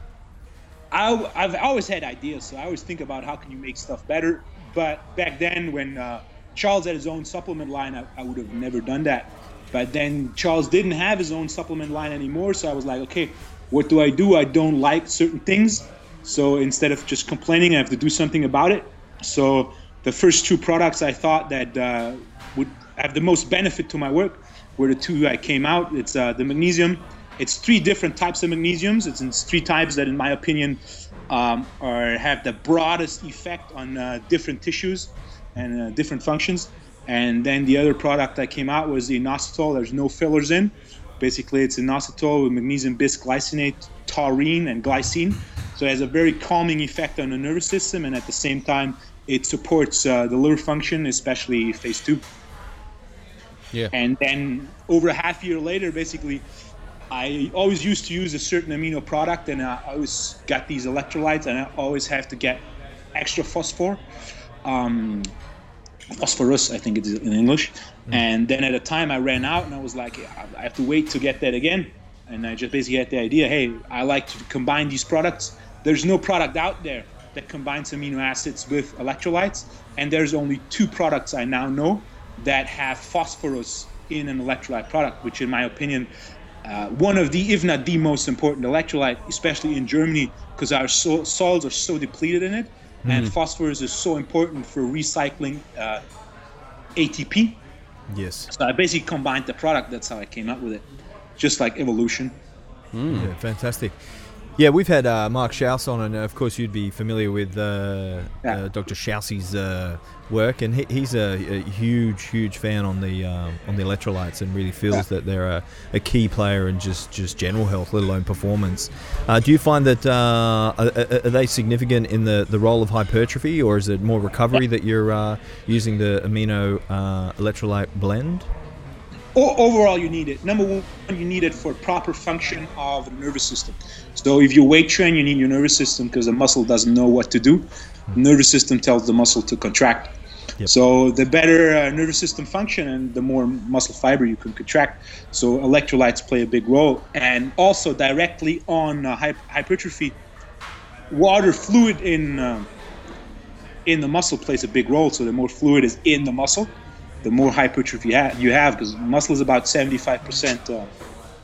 I, I've always had ideas, so I always think about how can you make stuff better. But back then, when uh, Charles had his own supplement line, I, I would have never done that. But then Charles didn't have his own supplement line anymore, so I was like, okay, what do I do? I don't like certain things, so instead of just complaining, I have to do something about it. So the first two products I thought that uh, would have the most benefit to my work were the two I came out. It's uh, the magnesium It's three different types of magnesiums. It's in three types that, in my opinion, um, are have the broadest effect on uh, different tissues and uh, different functions. And then the other product that came out was the inositol. There's no fillers in. Basically, it's inositol with magnesium bisglycinate, taurine, and glycine. So it has a very calming effect on the nervous system, and at the same time, it supports uh, the liver function, especially phase two. Yeah. And then over a half year later, basically, I always used to use a certain amino product, and I always got these electrolytes, and I always have to get extra phosphor, um, phosphorus, I think it is in English. And then at a time, I ran out, and I was like, I have to wait to get that again. And I just basically had the idea, hey, I like to combine these products. There's no product out there that combines amino acids with electrolytes, and there's only two products I now know that have phosphorus in an electrolyte product, which, in my opinion, uh, one of the, if not the most important electrolyte, especially in Germany, because our so- soils are so depleted in it, and phosphorus is so important for recycling uh, ATP. Yes. So I basically combined the product. That's how I came up with it, just like evolution. Yeah, fantastic. Yeah, we've had uh, Mark Schauss on, and of course you'd be familiar with uh, Yeah. uh, Dr. Schauss's uh, work, and he, he's a, a huge, huge fan on the um, on the electrolytes, and really feels Yeah. that they're a, a key player in just, just general health, let alone performance. Uh, do you find that uh, are, are they significant in the, the role of hypertrophy, or is it more recovery that you're uh, using the amino uh, electrolyte blend? O- overall, you need it. Number one, you need it for proper function of the nervous system. So if you weight train, you need your nervous system because the muscle doesn't know what to do. The nervous system tells the muscle to contract. Yep. So the better uh, nervous system function and the more muscle fiber you can contract. So electrolytes play a big role, and also directly on uh, hy- hypertrophy, water fluid in um in the muscle plays a big role. So the more fluid is in the muscle, the more hypertrophy ha- you have because muscle is about 75% uh,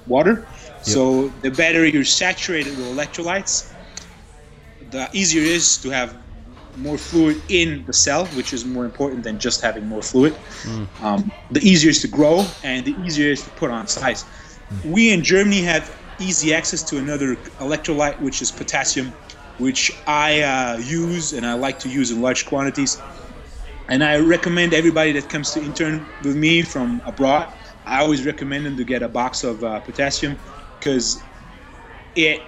water. So the better you're saturated with electrolytes, the easier it is to have more fluid in the cell, which is more important than just having more fluid. Um, the easier it is to grow and the easier it is to put on size. We in Germany have easy access to another electrolyte, which is potassium, which I uh, use and I like to use in large quantities. And I recommend everybody that comes to intern with me from abroad, I always recommend them to get a box of uh, potassium because it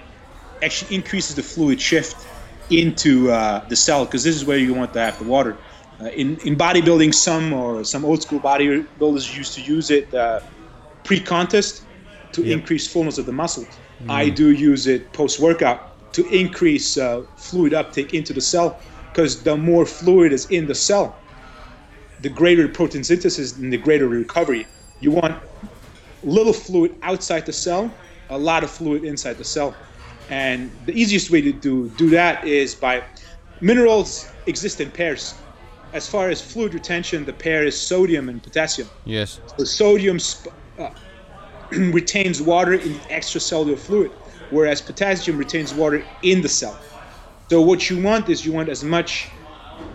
actually increases the fluid shift into uh, the cell because this is where you want to have the water. Uh, in, in bodybuilding, some or some old school bodybuilders used to use it uh, pre-contest to Yep. increase fullness of the muscle. I do use it post-workout to increase uh, fluid uptake into the cell because the more fluid is in the cell, the greater protein synthesis and the greater recovery. You want little fluid outside the cell, a lot of fluid inside the cell. And the easiest way to do, do that is by minerals exist in pairs. As far as fluid retention, the pair is sodium and potassium. Yes. So sodium sp- uh, <clears throat> retains water in the extracellular fluid, whereas potassium retains water in the cell. So what you want is you want as much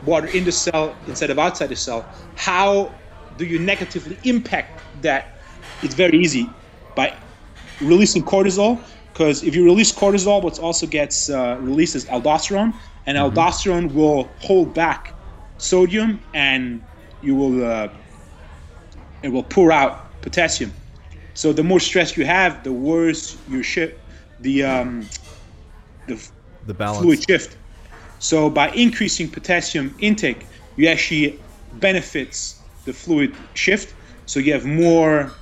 water in the cell instead of outside the cell. How do you negatively impact that? It's very easy by releasing cortisol. Because if you release cortisol, what also gets uh, released is aldosterone, and aldosterone will hold back sodium, and you will uh, it will pour out potassium. So the more stress you have, the worse your shift, the um, the The balance. fluid shift. So by increasing potassium intake, you actually benefits the fluid shift. So you have more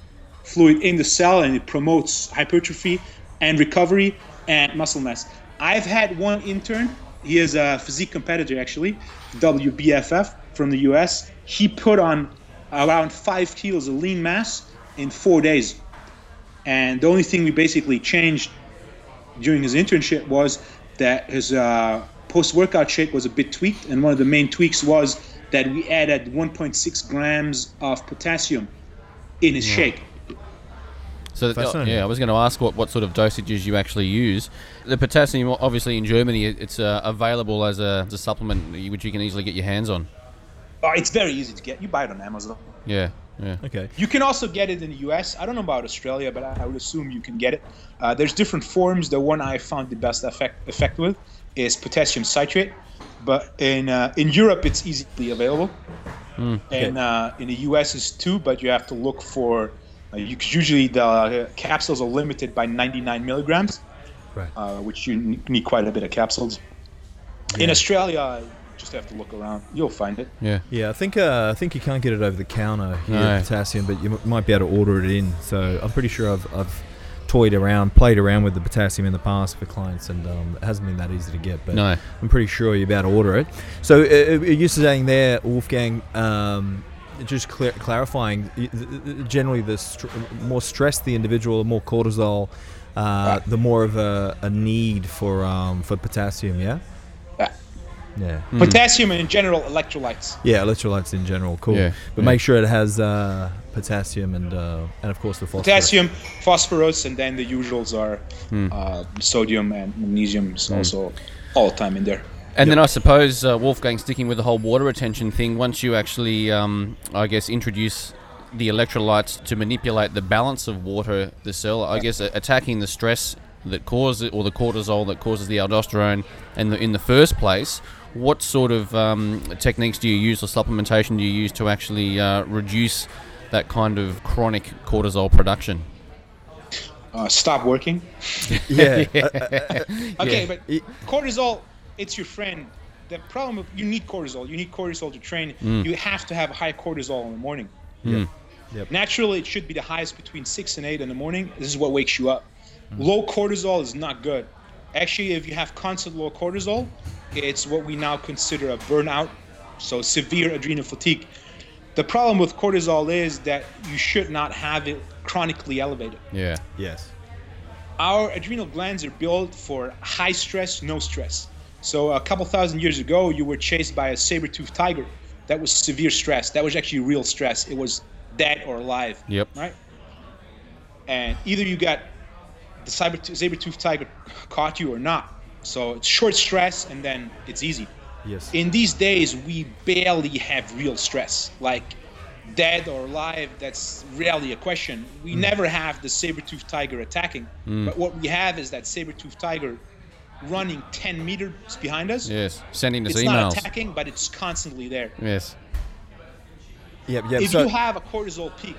fluid in the cell, and it promotes hypertrophy and recovery and muscle mass. I've had one intern. He is a physique competitor, actually, WBFF from the US. He put on around five kilos of lean mass in four days. And the only thing we basically changed during his internship was that his uh, post-workout shake was a bit tweaked, and one of the main tweaks was that we added 1.6 grams of potassium in his shake. So that- Fascinating. yeah, I was going to ask what, what sort of dosages you actually use. The potassium, obviously in Germany, it's uh, available as a, as a supplement which you can easily get your hands on. Oh, it's very easy to get. You buy it on Amazon. Yeah. Yeah. Okay. You can also get it in the U.S. I don't know about Australia, but I would assume you can get it. Uh, there's different forms. The one I found the best effect effect with is potassium citrate, but in uh, in Europe it's easily available, and uh, in the U.S. is too. but you have to look for. Uh, you, usually the capsules are limited by 99 milligrams, Right. uh, which you need quite a bit of capsules. In Australia, just have to look around. You'll find it. Yeah. Yeah, I think uh, I think you can't get it over the counter here, No. potassium, but you m- might be able to order it in. So I'm pretty sure I've, I've toyed around, played around with the potassium in the past for clients, and um, it hasn't been that easy to get. But No. I'm pretty sure you're about to order it. So uh, uh, you're saying there, Wolfgang, um, just clear, clarifying, y- th- th- generally the str- more stress the individual, the more cortisol, uh, the more of a, a need for um, for potassium. Yeah. Yeah. Yeah. Potassium and in general electrolytes. Yeah, electrolytes in general, cool. Yeah, but yeah. make sure it has uh, potassium and uh, and of course the phosphorus. potassium, phosphorus, and then the usuals are Hmm. uh, sodium and magnesium is also all the time in there. And then I suppose uh, Wolfgang sticking with the whole water retention thing. Once you actually, um, I guess, introduce the electrolytes to manipulate the balance of water the cell. I guess attacking the stress that causes or the cortisol that causes the aldosterone, and the, in the first place. What sort of um, techniques do you use or supplementation do you use to actually uh, reduce that kind of chronic cortisol production? Uh, stop working. <laughs> Yeah, uh, Okay, Yeah. but cortisol, it's your friend. The problem with you need cortisol. You need cortisol to train. Mm. You have to have high cortisol in the morning. Yep. Naturally, it should be the highest between six and eight in the morning. This is what wakes you up. Mm. Low cortisol is not good. Actually, if you have constant low cortisol, it's what we now consider a burnout, so severe adrenal fatigue. The problem with cortisol is that you should not have it chronically elevated. Yeah. yes. Our adrenal glands are built for high stress, no stress. So a couple thousand years ago, you were chased by a saber-toothed tiger. That was severe stress. That was actually real stress. It was dead or alive. Yep. Right. And either you got the saber- saber-toothed tiger caught you or not. So it's short stress, and then it's easy. Yes. In these days, we barely have real stress. Like dead or alive, that's rarely a question. We mm. never have the saber-toothed tiger attacking. Mm. But what we have is that saber-toothed tiger running 10 meters behind us. Yes. Sending us It's emails. not attacking, but it's constantly there. Yes. Yep. Yep. If so, you have a cortisol peak,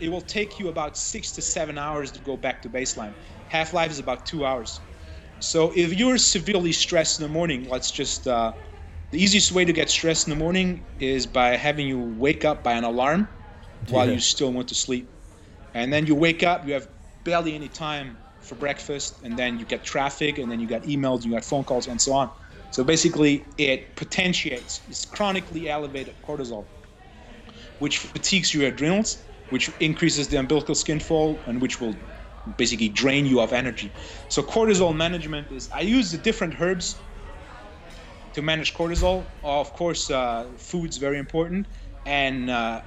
it will take you about six to seven hours to go back to baseline. Half life is about two hours. So if you're severely stressed in the morning, let's just uh, the easiest way to get stressed in the morning is by having you wake up by an alarm while you still want to sleep, and then you wake up, you have barely any time for breakfast, and then you get traffic, and then you got emails, you got phone calls, and so on. So basically, it potentiates it's chronically elevated cortisol which fatigues your adrenals, which increases the umbilical skin fold, and which will basically drain you of energy. So cortisol management is I use the different herbs to manage cortisol. Of course, uh, food's very important, and uh,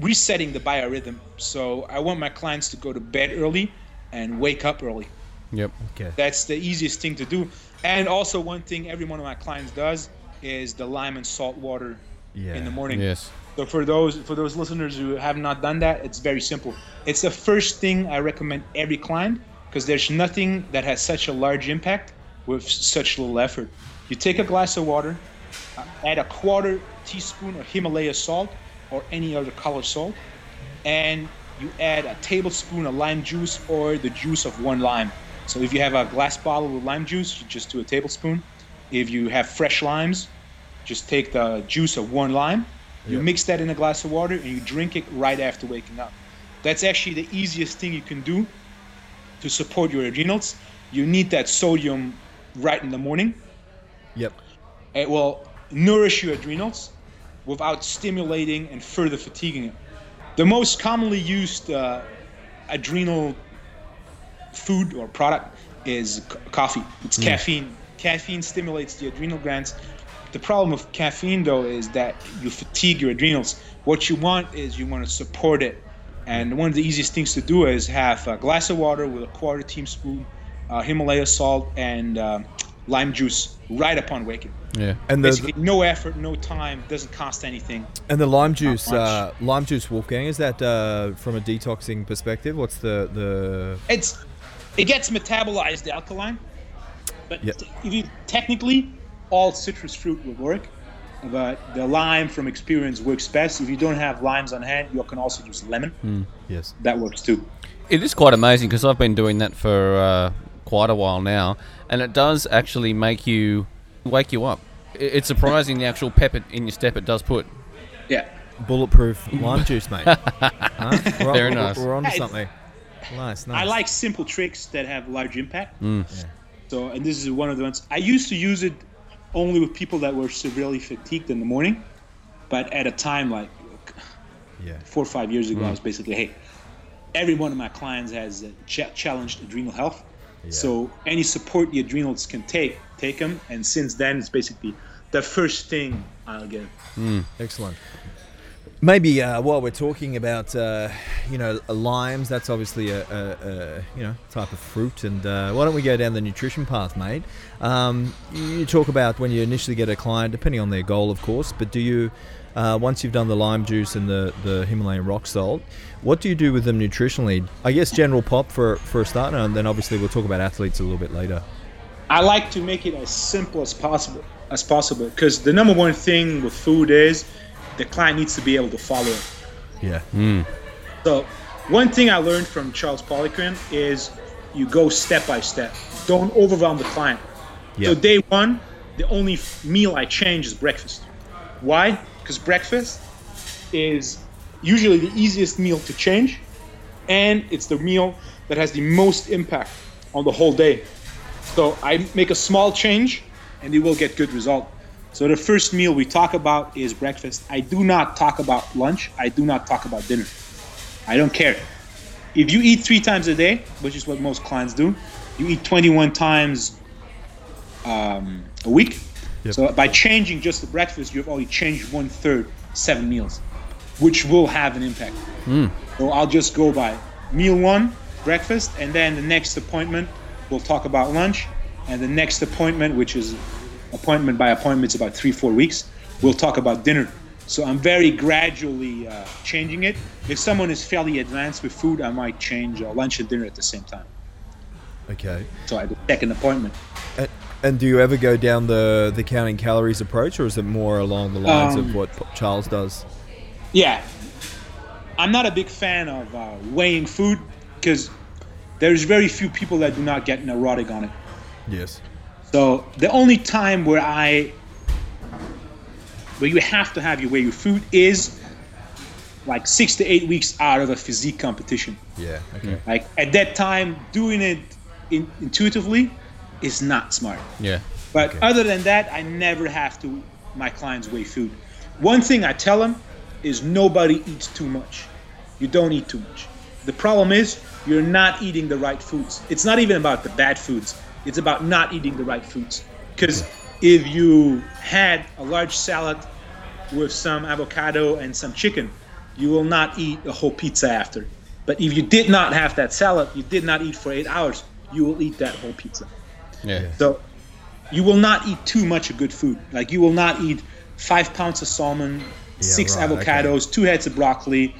resetting the biorhythm. So I want my clients to go to bed early and wake up early. Yep. okay. That's the easiest thing to do. And also, one thing every one of my clients does is the lime and salt water Yeah. in the morning. Yes. So for those for those listeners who have not done that, it's very simple. It's the first thing I recommend every client because there's nothing that has such a large impact with such little effort. You take a glass of water, uh, add a quarter teaspoon of Himalaya salt or any other color salt, and you add a tablespoon of lime juice or the juice of one lime. So if you have a glass bottle with lime juice, you just do a tablespoon. If you have fresh limes, just take the juice of one lime, you Yep. mix that in a glass of water, and you drink it right after waking up. That's actually the easiest thing you can do to support your adrenals. You need that sodium right in the morning. Yep. It will nourish your adrenals without stimulating and further fatiguing it. The most commonly used uh, adrenal food or product is c- coffee. It's caffeine. Caffeine stimulates the adrenal glands. The problem with caffeine, though, is that you fatigue your adrenals. What you want is you want to support it. And one of the easiest things to do is have a glass of water with a quarter teaspoon uh, Himalaya salt and uh, lime juice right upon waking. Yeah. And the, Basically, no effort, no time, doesn't cost anything. and the lime juice, uh, lime juice, Wolfgang, is that uh, from a detoxing perspective? What's the the? It's it gets metabolized the alkaline, but Yeah. t- if you technically all citrus fruit will work, but the lime from experience works best. If you don't have limes on hand, you can also use lemon. Yes. That works too. It is quite amazing because I've been doing that for uh, quite a while now, and it does actually make you wake you up. It's surprising the actual pep it in your step it does put. Yeah. Bulletproof lime juice, mate. <laughs> Huh? We're, Very we're- nice. We're on to Hey, something. Nice, nice. I like simple tricks that have large impact. Mm. So, and this is one of the ones I used to use it only with people that were severely fatigued in the morning, but at a time like Yeah. four or five years ago, I Mm. was basically, hey, every one of my clients has ch- challenged adrenal health. So any support the adrenals can take, take them. And since then, it's basically the first thing I'll give. Excellent. Maybe uh, while we're talking about, uh, you know, limes, that's obviously a, a, a you know type of fruit, and uh, why don't we go down the nutrition path, mate? Um, you talk about when you initially get a client, depending on their goal, of course, but do you, uh, once you've done the lime juice and the, the Himalayan rock salt, what do you do with them nutritionally? I guess general pop for for a starter, and then obviously we'll talk about athletes a little bit later. I like to make it as simple as possible, as possible, because the number one thing with food is the client needs to be able to follow it. Yeah. So, one thing I learned from Charles Poliquin is you go step by step. Don't overwhelm the client. Yeah. So, day one, the only meal I change is breakfast. Why? Because breakfast is usually the easiest meal to change, and it's the meal that has the most impact on the whole day. So, I make a small change, and you will get good result. So the first meal we talk about is breakfast. I do not talk about lunch. I do not talk about dinner. I don't care. If you eat three times a day, which is what most clients do, you eat 21 times um, a week. Yep. So by changing just the breakfast, you've already changed one third, seven meals, which will have an impact. So I'll just go by meal one, breakfast, and then the next appointment, we'll talk about lunch, and the next appointment, which is appointment by appointment, it's about three, four weeks, we'll talk about dinner. So I'm very gradually uh, changing it. If someone is fairly advanced with food, I might change uh, lunch and dinner at the same time. Okay. So at the second appointment. And, and do you ever go down the, the counting calories approach, or is it more along the lines of Um, what Charles does? Yeah, I'm not a big fan of uh, weighing food because there's very few people that do not get neurotic on it. Yes. So the only time where I where you have to have your weigh your food is like six to eight weeks out of a physique competition. Yeah. Okay. Like at that time, doing it in, intuitively is not smart. Yeah. But Okay. other than that, I never have to my clients weigh food. One thing I tell them is nobody eats too much. You don't eat too much. The problem is you're not eating the right foods. It's not even about the bad foods. It's about not eating the right foods. Because if you had a large salad with some avocado and some chicken, you will not eat a whole pizza after. But if you did not have that salad, you did not eat for eight hours, you will eat that whole pizza. Yeah. So you will not eat too much of good food. Like you will not eat five pounds of salmon, six right, okay. avocados, two heads of broccoli.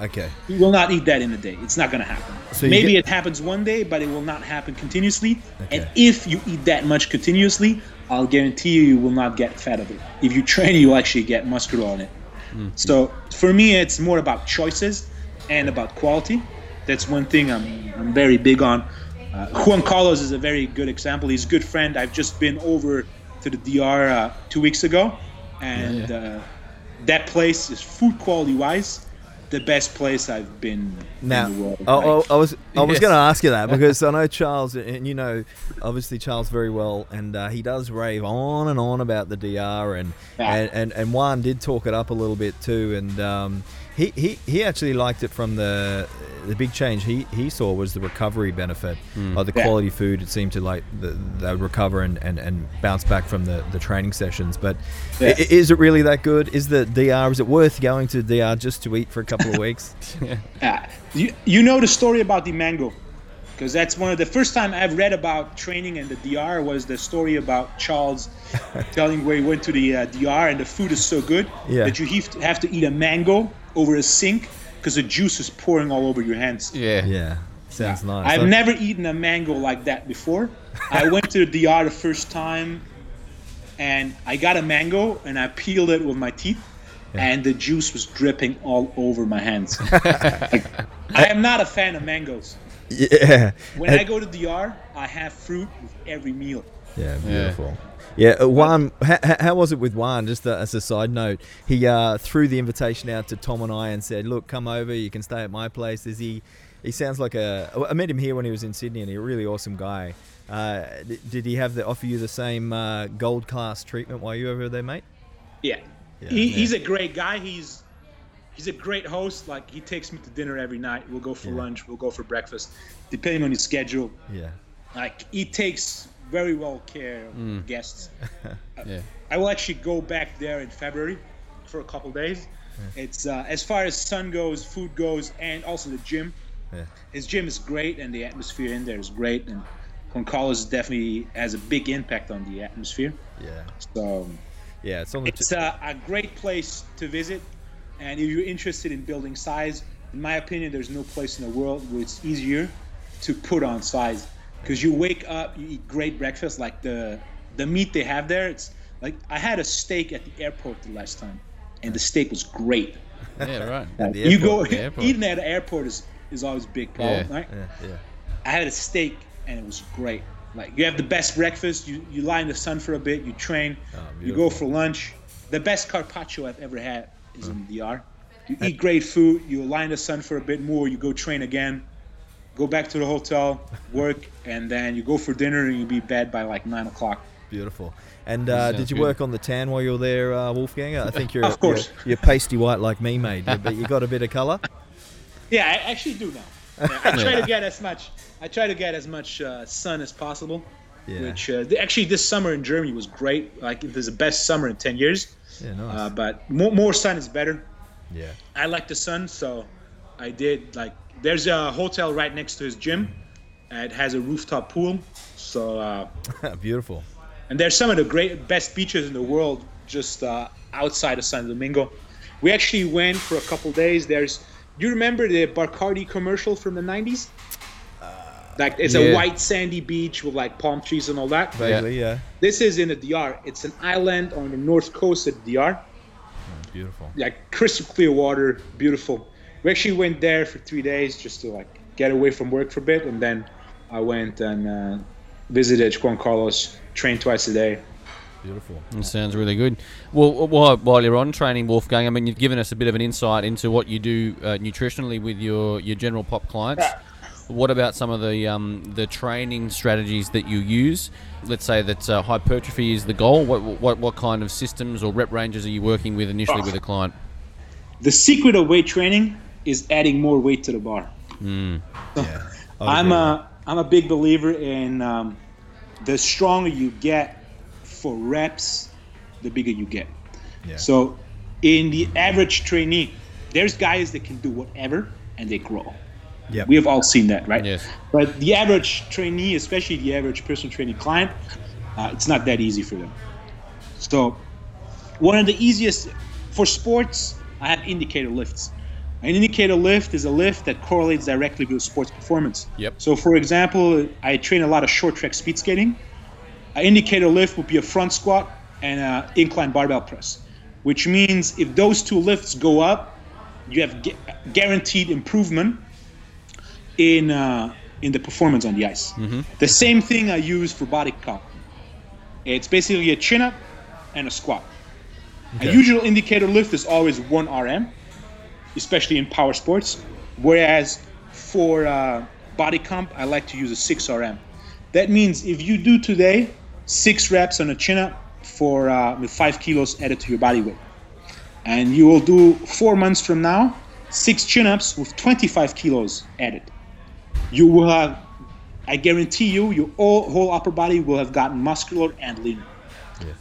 Okay. You will not eat that in a day. It's not going to happen. So Maybe get- it happens one day, but it will not happen continuously. And if you eat that much continuously, I'll guarantee you, you will not get fat of it. If you train, you'll actually get muscular on it. So for me, it's more about choices and about quality. That's one thing I'm, I'm very big on. Uh, Juan Carlos is a very good example. He's a good friend. I've just been over to the DR uh, two weeks ago, and Uh, that place is food quality wise the best place I've been Now, in the world. I, I, I was I was Yes. going to ask you that <laughs> because I know Charles, and you know, obviously Charles very well, and uh, he does rave on and on about the DR, and Yeah. and, and and Juan did talk it up a little bit too, and um, he, he he actually liked it from the the big change he, he saw was the recovery benefit of the Yeah. quality food. It seemed to like the, they would recover and, and, and bounce back from the, the training sessions. But Yeah. i- is it really that good? Is the DR is it worth going to DR just to eat for a couple of <laughs> weeks? Yeah. You, you know the story about the mango. because that's one of the first time I've read about training and the DR was the story about Charles <laughs> telling where he went to the uh, DR and the food is so good Yeah. that you have to, have to eat a mango over a sink because the juice is pouring all over your hands. Yeah. Yeah, sounds nice. I've I- never eaten a mango like that before. <laughs> I went to the DR the first time, and I got a mango and I peeled it with my teeth, and the juice was dripping all over my hands. <laughs> Like, I am not a fan of mangoes. Yeah. When I go to DR, I have fruit with every meal. Yeah, beautiful. Yeah, uh, Juan, how, how was it with Juan? Just uh, as a side note, he uh, threw the invitation out to Tom and I and said, "Look, come over. You can stay at my place." Is he? He sounds like a. I met him here when he was in Sydney, and he's a really awesome guy. Uh, d- did he have the offer you the same uh, gold class treatment while you were over there, mate? Yeah, Yeah. he, he's a great guy. He's he's a great host. Like he takes me to dinner every night. We'll go for Yeah. lunch. We'll go for breakfast, depending on his schedule. Yeah. Like he takes very well care of guests. <laughs> Uh, yeah. I will actually go back there in February for a couple days. It's uh, as far as sun goes, food goes, and also the gym. Yeah. His gym is great, and the atmosphere in there is great. And Juan Carlos definitely has a big impact on the atmosphere. Yeah. So Yeah. It's on the. it's a, uh, a great place to visit. And if you're interested in building size, in my opinion, there's no place in the world where it's easier to put on size. Because you wake up, you eat great breakfast, like the the meat they have there. It's like I had a steak at the airport the last time, and the steak was great. Yeah, right. Like, the you go airport, the <laughs> eating at the airport is is always big problem, Yeah. right? yeah. Yeah. I had a steak and it was great. Like you have the best breakfast, you, you lie in the sun for a bit, you train, Oh, you go for lunch. The best carpaccio I've ever had is in the DR. You eat great food, you lie in the sun for a bit more, you go train again, go back to the hotel, work, and then you go for dinner and you be bed by like nine o'clock. Beautiful. And uh, did you good. work on the tan while you were there, uh, Wolfgang? I think you're, Of course. you're you're pasty white like me, mate. But you got a bit of colour. Yeah, I actually do now. <laughs> Yeah, I try to get as much. I try to get as much uh, sun as possible. Yeah. Which uh, actually this summer in Germany was great. Like it was the best summer in ten years. Yeah. Nice. Uh, but more, more sun is better. yeah. I like the sun, so I did like. There's a hotel right next to his gym. Uh, It has a rooftop pool, so uh, <laughs> Beautiful. and there's some of the great best beaches in the world just uh, outside of Santo Domingo. We actually went for a couple days. There's, do you remember the Bacardi commercial from the '90s? Like it's yeah. a white sandy beach with like palm trees and all that. Vaguely, yeah. This is in the DR. It's an island on the north coast of the DR. Beautiful. like crystal clear water, beautiful. We actually went there for three days just to like get away from work for a bit, and then I went and uh, visited Juan Carlos, trained twice a day. Beautiful. That sounds really good. Well, while, while you're on training, Wolfgang, I mean, you've given us a bit of an insight into what you do uh, nutritionally with your, your general pop clients. What about some of the um, the training strategies that you use? Let's say that uh, hypertrophy is the goal. What, what what kind of systems or rep ranges are you working with initially with a client? The secret of weight training is adding more weight to the bar. Yeah. <laughs> I'm a I'm a big believer in um, the stronger you get for reps, the bigger you get. Yeah. So, in the average trainee, there's guys that can do whatever and they grow. Yep. We have all seen that, right? Yes. But the average trainee, especially the average personal training client, uh, it's not that easy for them. So, one of the easiest for sports, I have indicator lifts. An indicator lift is a lift that correlates directly with sports performance. Yep. So, for example, I train a lot of short track speed skating. An indicator lift would be a front squat and an incline barbell press, which means if those two lifts go up, you have gu- guaranteed improvement in uh, in the performance on the ice. The same thing I use for body comp. It's basically a chin up and a squat. A usual indicator lift is always one RM, especially in power sports. Whereas for uh, body comp, I like to use a six RM. That means if you do today six reps on a chin up for uh, with five kilos added to your body weight, and you will do four months from now six chin ups with 25 kilos added, you will have, I guarantee you, your all, whole upper body will have gotten muscular and leaner.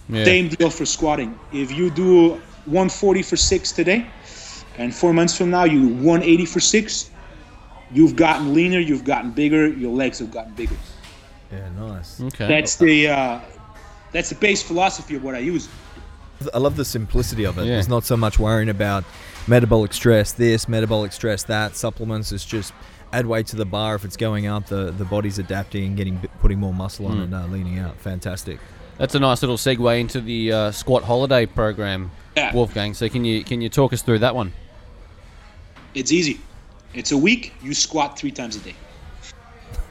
Yeah. Same deal for squatting. If you do 140 for six today, and four months from now you do 180 for six, you've gotten leaner, you've gotten bigger, your legs have gotten bigger. Yeah, nice. Okay. That's the uh, that's the base philosophy of what I use. I love the simplicity of it. Yeah. There's not so much worrying about metabolic stress, this, metabolic stress, that, supplements. It's just add weight to the bar. If it's going up, the, the body's adapting and getting putting more muscle on Mm. and uh, leaning out. Fantastic. That's a nice little segue into the uh, squat holiday program, Yeah. Wolfgang. So can you can you talk us through that one? It's easy. It's a week. You squat three times a day.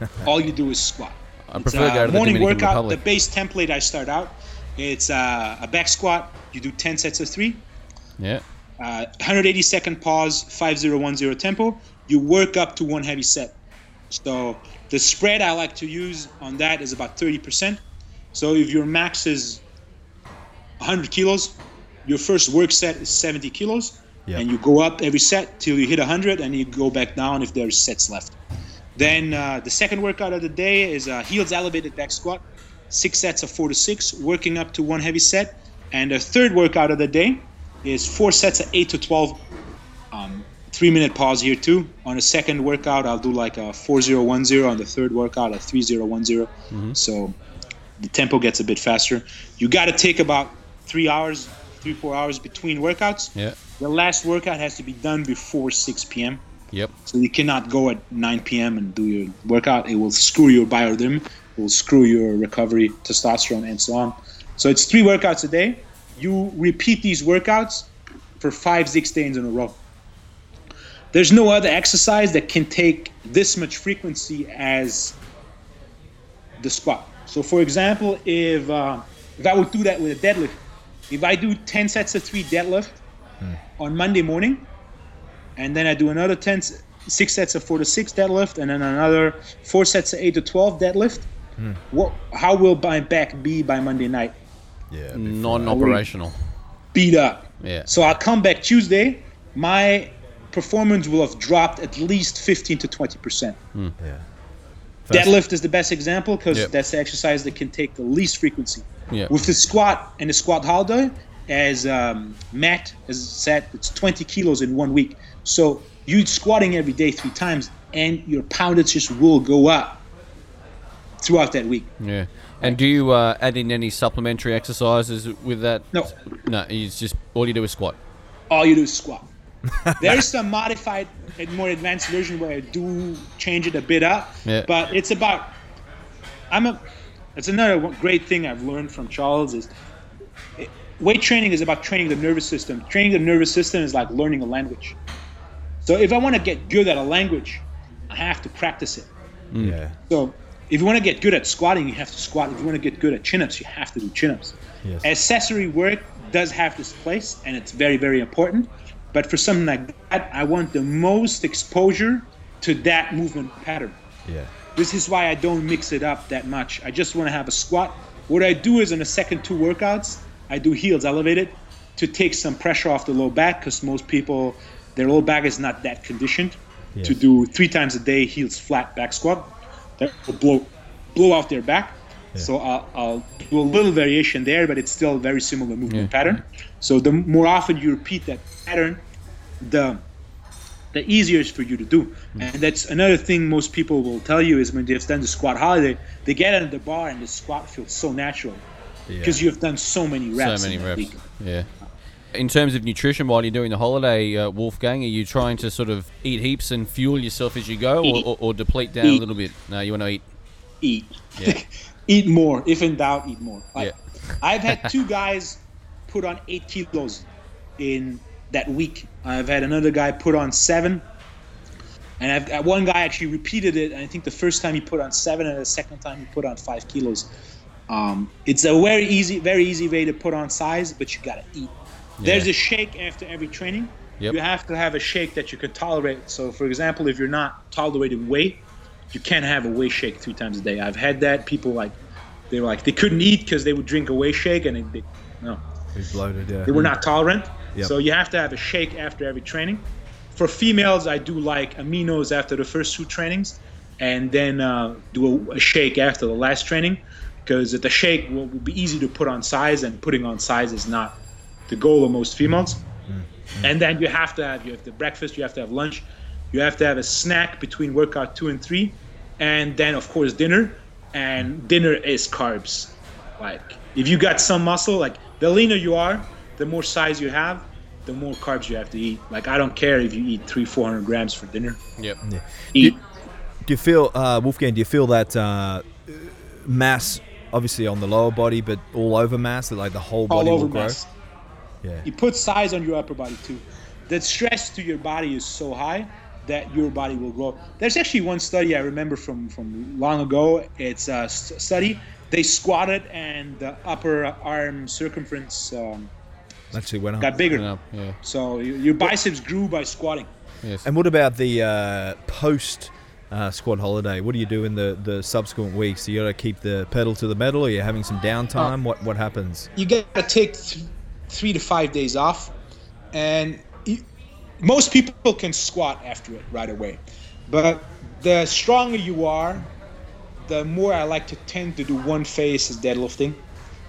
<laughs> All you do is squat. I It's prefer a to go to the morning Dominican workout. Republic. The base template I start out. It's uh, a back squat. You do 10 sets of three. Yeah. Uh, 180 second pause, 5010 tempo. You work up to one heavy set. So the spread I like to use on that is about 30%. So if your max is 100 kilos, your first work set is 70 kilos, Yep. and you go up every set till you hit 100, and you go back down if there's sets left. Then uh, the second workout of the day is a heels elevated back squat, six sets of four to six, working up to one heavy set. And the third workout of the day is four sets of eight to 12. Um, three minute pause here too. On the second workout, I'll do like a 4010. On the third workout, a 3010. So the tempo gets a bit faster. You got to take about three hours, three, four hours between workouts. Yeah. The last workout has to be done before 6 p.m. Yep. So you cannot go at 9 p.m. and do your workout. It will screw your biorhythm, it will screw your recovery, testosterone, and so on. So it's three workouts a day. You repeat these workouts for five, six days in a row. There's no other exercise that can take this much frequency as the squat. So, for example, if uh, if I would do that with a deadlift, if I do 10 sets of three deadlift on Monday morning, and then I do another 10, s- six sets of four to six deadlift, and then another four sets of eight to 12 deadlift. What? How will my back be by Monday night? Yeah. Non-operational. Beat up. Yeah. So I'll come back Tuesday. My performance will have dropped at least 15 to 20 percent. Hmm. Yeah. Deadlift is the best example because Yep. that's the exercise that can take the least frequency. Yeah. With the squat and the squat holiday, as um, Matt has said, it's 20 kilos in one week. So you're squatting every day three times, and your poundage just will go up throughout that week. Yeah. And do you uh, add in any supplementary exercises with that? No. No. It's just all you do is squat. all you do is squat. <laughs> there is some modified and more advanced version where I do change it a bit up, Yeah. but it's about. I'm a. It's another great thing I've learned from Charles is weight training is about training the nervous system. Training the nervous system is like learning a language. So if I want to get good at a language, I have to practice it. Mm. Yeah. So if you want to get good at squatting, you have to squat. If you want to get good at chin-ups, you have to do chin-ups. Yes. Accessory work does have this place, and it's very, very important. But for something like that, I want the most exposure to that movement pattern. Yeah. This is why I don't mix it up that much. I just want to have a squat. What I do is in the second two workouts, I do heels elevated to take some pressure off the low back because most people, their low back is not that conditioned to do three times a day heels flat back squat. That will blow, blow out their back. So I'll, I'll do a little variation there, but it's still a very similar movement pattern. So the more often you repeat that pattern, the the easier it's for you to do. Hmm. And that's another thing most people will tell you is when they've done the squat holiday, they get under the bar and the squat feels so natural because you've done so many reps. so many in reps. week. Yeah. In terms of nutrition, while you're doing the holiday, uh, Wolfgang, are you trying to sort of eat heaps and fuel yourself as you go, or, or, or deplete down a little bit? No, you want to eat. Eat. Yeah. <laughs> eat more. If in doubt, eat more. Like, Yeah. I've had <laughs> two guys put on eight kilos in that week. I've had another guy put on seven. And I've got one guy actually repeated it. And I think the first time he put on seven, and the second time he put on five kilos. Um, it's a very easy, very easy way to put on size, but you gotta eat. There's a shake after every training. Yep. You have to have a shake that you can tolerate. So, for example, if you're not tolerating weight, you can't have a whey shake three times a day. I've had that. People like, they were like, they couldn't eat because they would drink a whey shake, and they, they no, He's bloated. Yeah. they were not tolerant. Yep. So you have to have a shake after every training. For females, I do like aminos after the first two trainings, and then uh, do a, a shake after the last training, because the shake will, will be easy to put on size, and putting on size is not the goal of most females. And then you have to have you have the breakfast, you have to have lunch. You have to have a snack between workout two and three, and then of course dinner. And dinner is carbs. Like if you got some muscle, like the leaner you are, the more size you have, the more carbs you have to eat. Like I don't care if you eat three, four hundred grams for dinner. Yep. Eat. Do you feel, uh, Wolfgang? Do you feel that uh, mass, obviously on the lower body, but all over mass, that like the whole body all over will grow? mass. Yeah. You put size on your upper body too. The stress to your body is so high that your body will grow. There's actually one study I remember from from long ago. It's a study. They squatted and the upper arm circumference um, Actually went up. got bigger. Up, yeah. So y- your biceps grew by squatting. Yes. And what about the uh, post uh, squat holiday? What do you do in the, the subsequent weeks? You got to keep the pedal to the metal. Or you're having some downtime? what what happens? you gotta take th- three to five days off, and you, most people can squat after it right away. But the stronger you are, the more I like to tend to do one phase as deadlifting,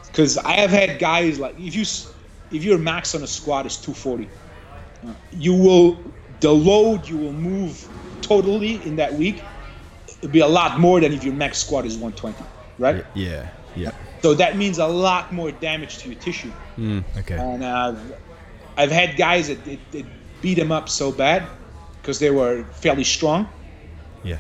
because I have had guys like if you if your max on a squat is 240, uh, you will the load you will move totally in that week. It'll be a lot more than if your max squat is 120, right? Yeah. Yeah. So that means a lot more damage to your tissue. Okay. And uh, I've had guys that it, it beat them up so bad because they were fairly strong Yeah.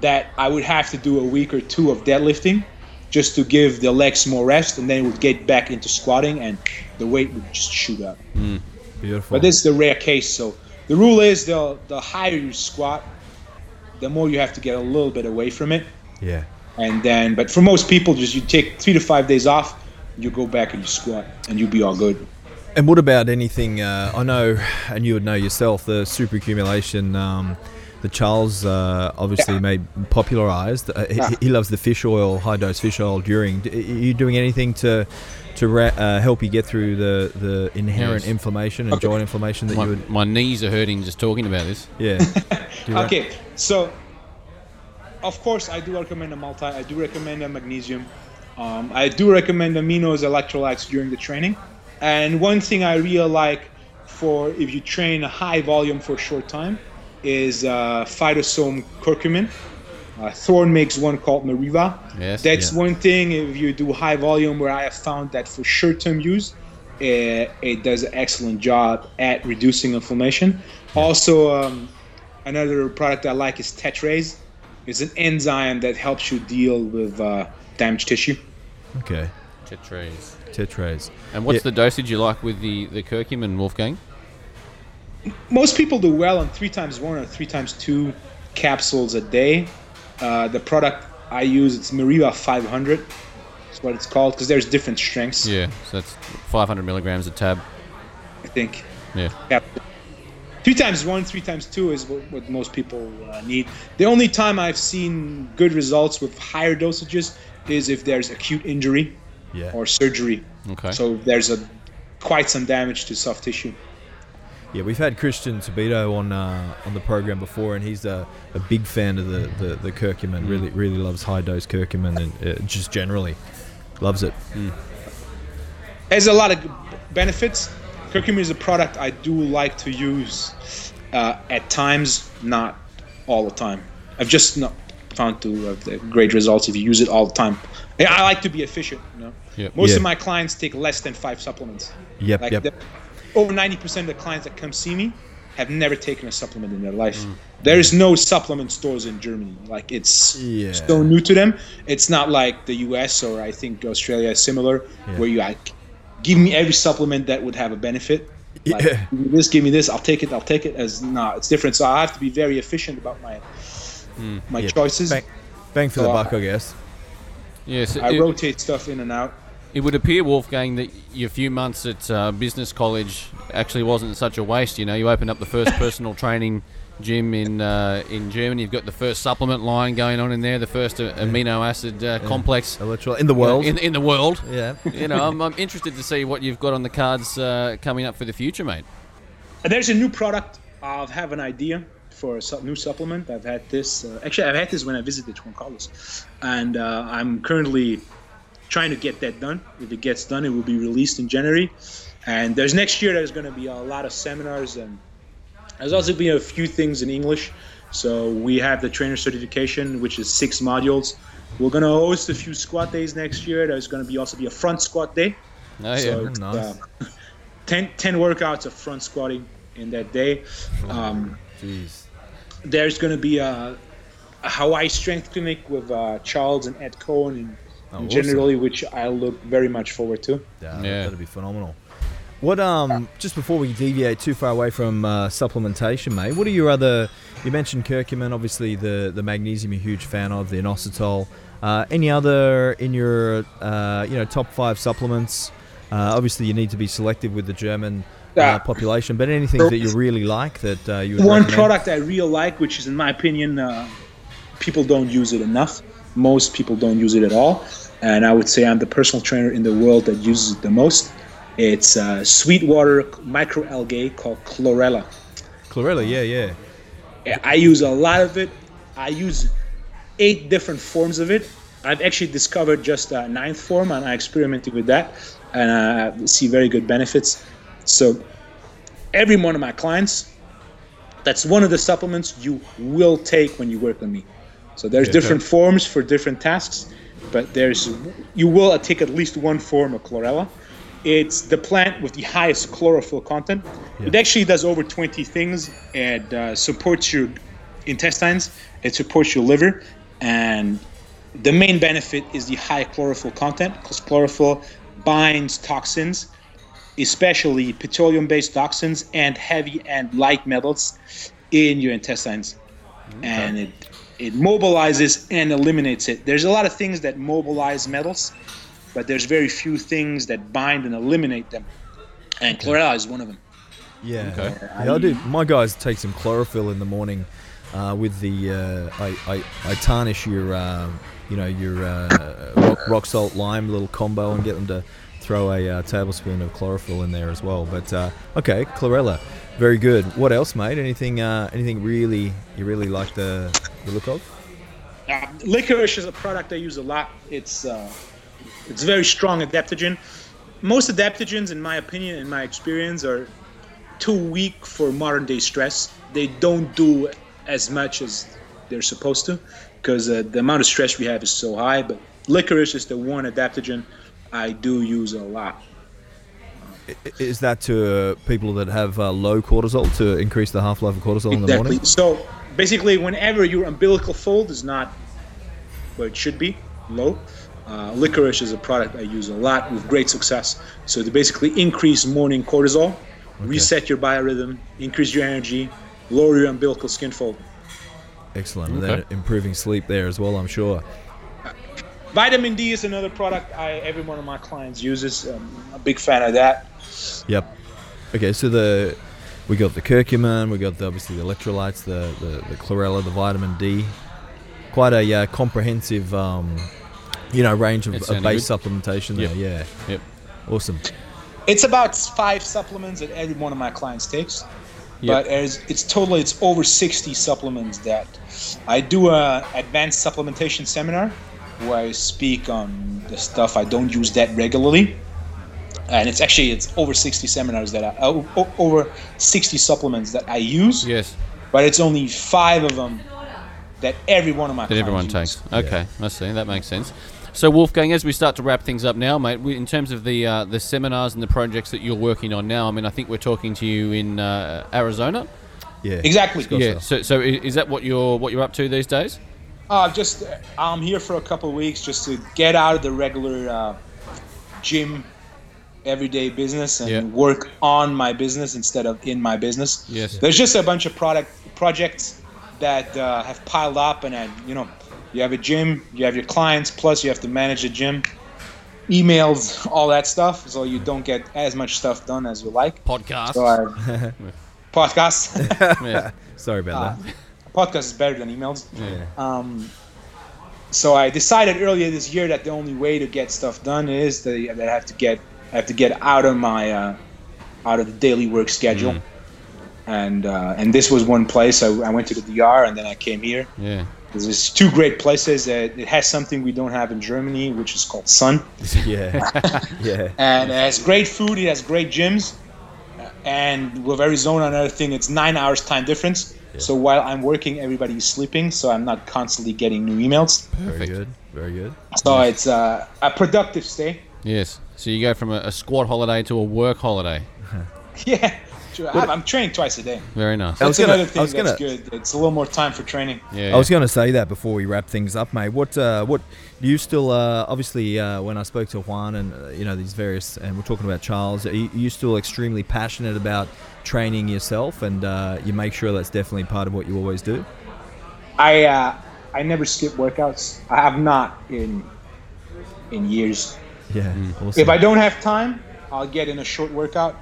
that I would have to do a week or two of deadlifting just to give the legs more rest, and then it would get back into squatting, and the weight would just shoot up. Beautiful. But this is the rare case. So the rule is the the higher you squat, the more you have to get a little bit away from it, yeah. and then. But for most people, just you take three to five days off, you go back and you squat, and you'll be all good. And what about anything? Uh, I know, and you would know yourself, the super accumulation um, that Charles uh, obviously Yeah. made popularized. Uh, he, he loves the fish oil, high dose fish oil during. Are you doing anything to to ra- uh, help you get through the, the inherent Yes. inflammation and Okay. joint inflammation that My, you would? my knees are hurting just talking about this. Yeah. <laughs> Do that? Okay, so of course I do recommend a multi. I do recommend a magnesium. Um, I do recommend aminos, electrolytes during the training. And one thing I really like for if you train a high volume for a short time is uh, phytosome curcumin. Uh, Thorne makes one called Meriva. Yes. That's Yeah. one thing if you do high volume where I have found that for short-term use, it, it does an excellent job at reducing inflammation. Also, um, another product I like is Tetrase. It's an enzyme that helps you deal with uh, damaged tissue. Okay. Tetrays. Tetrays. And what's Yeah. the dosage you like with the, the curcumin, Wolfgang? Most people do well on three times one or three times two capsules a day. Uh, the product I use it's Meriva 500. That's what it's called because there's different strengths. Yeah, so that's 500 milligrams a tab. I think. Yeah. Yeah. Three times one, three times two is what, what most people uh, need. The only time I've seen good results with higher dosages is if there's acute injury Yeah. or surgery. Okay. So there's a quite some damage to soft tissue. Yeah, we've had Christian Thibaudeau on uh, on the program before, and he's a, a big fan of the, the, the curcumin. Really, really loves high dose curcumin, and uh, just generally loves it. Has a lot of benefits. Curcumin is a product I do like to use uh, at times, not all the time. I've just not found to have great results if you use it all the time. I- like to be efficient. You know, Yep. most of my clients take less than five supplements. Yep, Like yep. The, over 90% of the clients that come see me have never taken a supplement in their life. There is no supplement stores in Germany. Like it's Yeah. so new to them. It's not like the US or I think Australia is similar, Yeah. where you like give me every supplement that would have a benefit. Like, Yeah. give me this, give me this. I'll take it. I'll take it. As no, it's different. So I have to be very efficient about my mm. my Yeah. choices. Bang, bang for the buck, I guess. Yes, I it, rotate stuff in and out. It would appear, Wolfgang, that your few months at uh, business college actually wasn't such a waste. You know, you opened up the first <laughs> personal training gym in uh, in Germany. You've got the first supplement line going on in there, the first uh, amino acid uh, complex Electrolyte in the world. in, in the world. yeah. <laughs> You know, I'm, I'm interested to see what you've got on the cards uh, coming up for the future, mate. There's a new product. I'll have an idea for a new supplement. I've had this. Uh, actually, I've had this when I visited Juan Carlos, and uh, I'm currently trying to get that done. If it gets done, it will be released in January. And there's next year. There's going to be a lot of seminars and There's also been a few things in English. So we have the trainer certification, which is six modules. We're gonna host a few squat days next year. There's gonna be also be a front squat day. Oh, yeah. So nice. uh, <laughs> 10, 10 workouts of front squatting in that day. Um, Jeez. there's going to be a, a Hawaii strength clinic with uh, Charles and Ed Coan and, Oh, awesome. generally, which I look very much forward to. Yeah, Yeah. that'd be phenomenal. What um just before we deviate too far away from uh, supplementation, mate? What are your other? You mentioned curcumin, obviously the the magnesium. You're a huge fan of the inositol. Uh, any other in your uh, you know top five supplements? Uh, obviously, you need to be selective with the German uh, Yeah. population, but anything that you really like that uh, you would One recommend? product I really like, which is in my opinion, uh, people don't use it enough. Most people don't use it at all, and I would say I'm the personal trainer in the world that uses it the most. It's uh, Sweetwater microalgae called chlorella. Chlorella, yeah, yeah. I use a lot of it. I use eight different forms of it. I've actually discovered just a ninth form, and I experimented with that, and I see very good benefits. So, every one of my clients, that's one of the supplements you will take when you work with me. So there's Yeah. different forms for different tasks, but there's you will take at least one form of chlorella. It's the plant with the highest chlorophyll content. It actually does over 20 things. It uh, supports your intestines. It supports your liver, and the main benefit is the high chlorophyll content because chlorophyll binds toxins, especially petroleum-based toxins and heavy and light metals in your intestines, and it it mobilizes and eliminates it. There's a lot of things that mobilize metals, but there's very few things that bind and eliminate them, and chlorella is one of them. Yeah, Okay. yeah, I do. My guys take some chlorophyll in the morning uh, with the. Uh, I, I I tarnish your, um, you know, your uh, rock, rock salt lime little combo and get them to throw a uh, tablespoon of chlorophyll in there as well. But uh, okay, chlorella, very good. What else, mate? Anything? Uh, anything really you really like the the look of? Uh, licorice is a product I use a lot. It's uh, it's very strong adaptogen. Most adaptogens, in my opinion, in my experience, are too weak for modern day stress. They don't do as much as they're supposed to because uh, the amount of stress we have is so high. But licorice is the one adaptogen I do use a lot. I- Is that to uh, people that have uh, low cortisol to increase the half life of cortisol in the Exactly. morning? So basically, whenever your umbilical fold is not where it should be, low, uh, licorice is a product I use a lot with great success. So to basically increase morning cortisol, reset your biorhythm, increase your energy, lower your umbilical skin fold. Excellent. And then improving sleep there as well, I'm sure. Vitamin D is another product I every one of my clients uses. Um, I'm a big fan of that. Yep. Okay, so the we got the curcumin, we got the, obviously the electrolytes, the, the the chlorella, the vitamin D. Quite a uh, comprehensive, um, you know, range of, of base good. supplementation Yep. there. Yeah, Yep. awesome. It's about five supplements that every one of my clients takes. Yep. But as it's totally it's over 60 supplements that I do a advanced supplementation seminar where I speak on the stuff I don't use that regularly. And it's actually it's over 60 seminars that I o- o- over 60 supplements that I use, Yes. but it's only 5 of them that every one of my that clients everyone use. takes. Okay, I see. That makes sense. So, Wolfgang, as we start to wrap things up now, mate, we, in terms of the uh, the seminars and the projects that you're working on now, I mean, I think we're talking to you in uh, Arizona. Yeah, Exactly. Scott. Yeah. So, so is that what you're what you're up to these days? Uh, just uh, I'm here for a couple of weeks just to get out of the regular uh, gym, everyday business and Yeah. work on my business instead of in my business. Yes. There's just a bunch of product projects that uh, have piled up, and I, you know, you have a gym, you have your clients, plus you have to manage the gym, emails, all that stuff. So you don't get as much stuff done as you like. Podcast. So I, <laughs> podcast. <laughs> yeah. Sorry about that. podcast is better than emails. Yeah. Um, so I decided earlier this year that the only way to get stuff done is that that I have to get I have to get out of my uh, out of the daily work schedule. Mm. And uh, and this was one place. I, I went to the DR and then I came here. Yeah. There's two great places. Uh, it has something we don't have in Germany, which is called Sun. <laughs> Yeah, <laughs> yeah. And it has great food. It has great gyms. and with Arizona, another thing, it's nine hours time difference. So while I'm working, everybody's sleeping, so I'm not constantly getting new emails. Very good. Very good. So it's uh, a productive stay. Yes. So you go from a, a squat holiday to a work holiday. <laughs> Yeah. I'm, I'm training twice a day. Very nice. I was That's gonna- another I thing was that's gonna- good. It's a little more time for training. Yeah. I was going to say that before we wrap things up, mate. What, uh, what do you still? Uh, obviously, uh, when I spoke to Juan and uh, you know these various, and we're talking about Charles, are you, are you still extremely passionate about training yourself, and uh, you make sure that's definitely part of what you always do? I uh, I never skip workouts. I have not in in years. Yeah. Awesome. If I don't have time, I'll get in a short workout,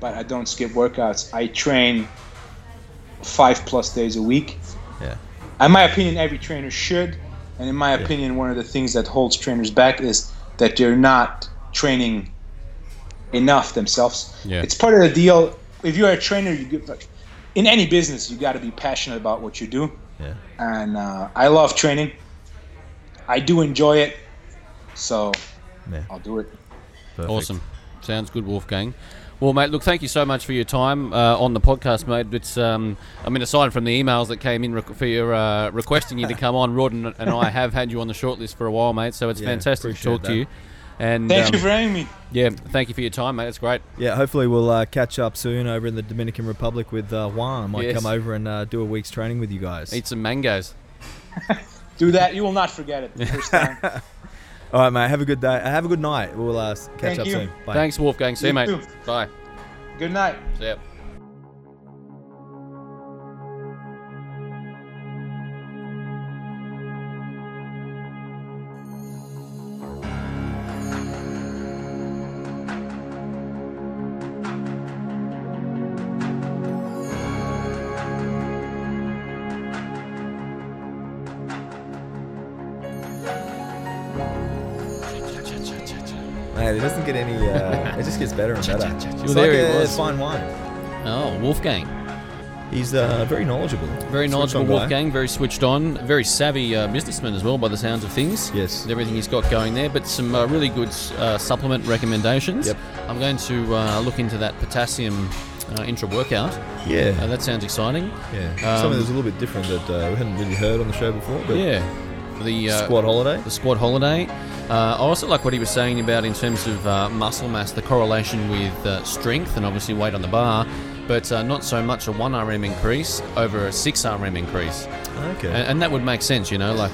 but I don't skip workouts. I train five plus days a week. yeah. In my opinion, every trainer should. And in my opinion, one of the things that holds trainers back is that they're not training enough themselves. Yeah. It's part of the deal. If you're a trainer, you get like in any business, you got to be passionate about what you do. Yeah. And uh, I love training. I do enjoy it, so Yeah. I'll do it. Perfect. Awesome. Sounds good, Wolfgang. Well, mate, look, thank you so much for your time uh, on the podcast, mate. It's, um, I mean, aside from the emails that came in rec- for your uh, requesting you to come on, Rod and, and I have had you on the shortlist for a while, mate. So it's Yeah, fantastic to appreciate talk to you. And Thank um, you for having me. yeah, thank you for your time, mate. It's great. Yeah, hopefully we'll uh, catch up soon over in the Dominican Republic with uh, Juan. I might Yes. come over and uh, do a week's training with you guys. Eat some mangoes. <laughs> Do that. You will not forget it the first time. <laughs> All right, mate. Have a good day. Have a good night. We'll uh, catch Thank up you. soon. Bye. Thanks, Wolfgang. See you, You mate. too. Bye. Good night. See ya. Mate, it doesn't get any. Uh, it just gets better and better. <laughs> It's Well, like a fine wine. Oh, Wolfgang. He's uh, very knowledgeable. Very knowledgeable on guy. Wolfgang, very switched on, very savvy uh, businessman as well, by the sounds of things. Yes. With everything he's got going there, but some uh, really good uh, supplement recommendations. Yep. I'm going to uh, look into that potassium uh, intra workout. Yeah. That sounds exciting. yeah. um, Something that's a little bit different that uh, we hadn't really heard on the show before. But Yeah. The uh, Squat holiday. the squat holiday. Uh, I also like what he was saying about in terms of uh, muscle mass, the correlation with uh, strength and obviously weight on the bar, but uh, not so much a 1RM increase over a 6RM increase. Okay. And, and that would make sense, you know, like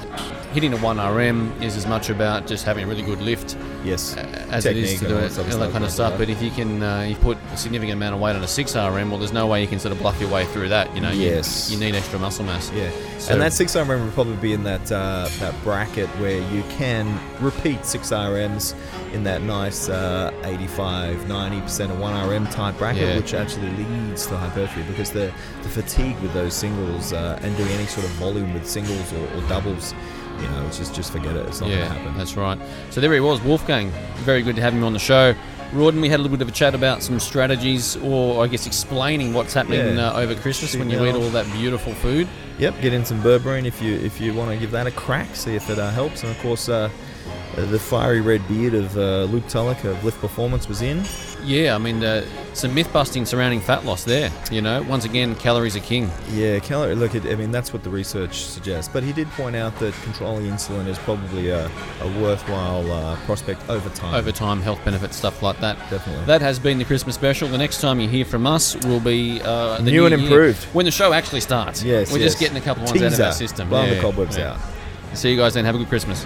hitting a 1RM is as much about just having a really good lift yes. as it is to do all it, that all that kind of stuff. that. But if you can, uh, you put a significant amount of weight on a 6RM, well, there's no way you can sort of bluff your way through that, you know. you- Yes. You, need extra muscle mass. Yeah, So- and that six RM would probably be in that uh, that bracket where you can repeat six RMs in that nice uh, 85, 90 percent of one RM type bracket, Yeah. which actually leads to hypertrophy because the the fatigue with those singles uh, and doing any sort of volume with singles or, or doubles, you know, it's just just forget it. It's not Yeah, going to happen. that's right. So there he was, Wolfgang. Very good to have him on the show. Rawdon, we had a little bit of a chat about some strategies, or I guess explaining what's happening Yeah. uh, over Christmas when you eat all that beautiful food. Yep, get in some berberine if you if you want to give that a crack, see if it uh, helps. And of course, uh, uh, the fiery red beard of uh, Luke Tulloch of Lift Performance was in. Yeah, I mean, uh, some myth busting surrounding fat loss there. You know, once again, calories are king. Yeah, calorie. Look, it, I mean that's what the research suggests. But he did point out that controlling insulin is probably a, a worthwhile uh, prospect over time. Over time, health benefits, stuff like that. Definitely. That has been the Christmas special. The next time you hear from us will be uh, the New and year, improved. when the show actually starts. Yes, we're yes. just getting a couple ones out of Teaser. our system. Blowing Yeah, the cobwebs yeah. out. See you guys then. Have a good Christmas.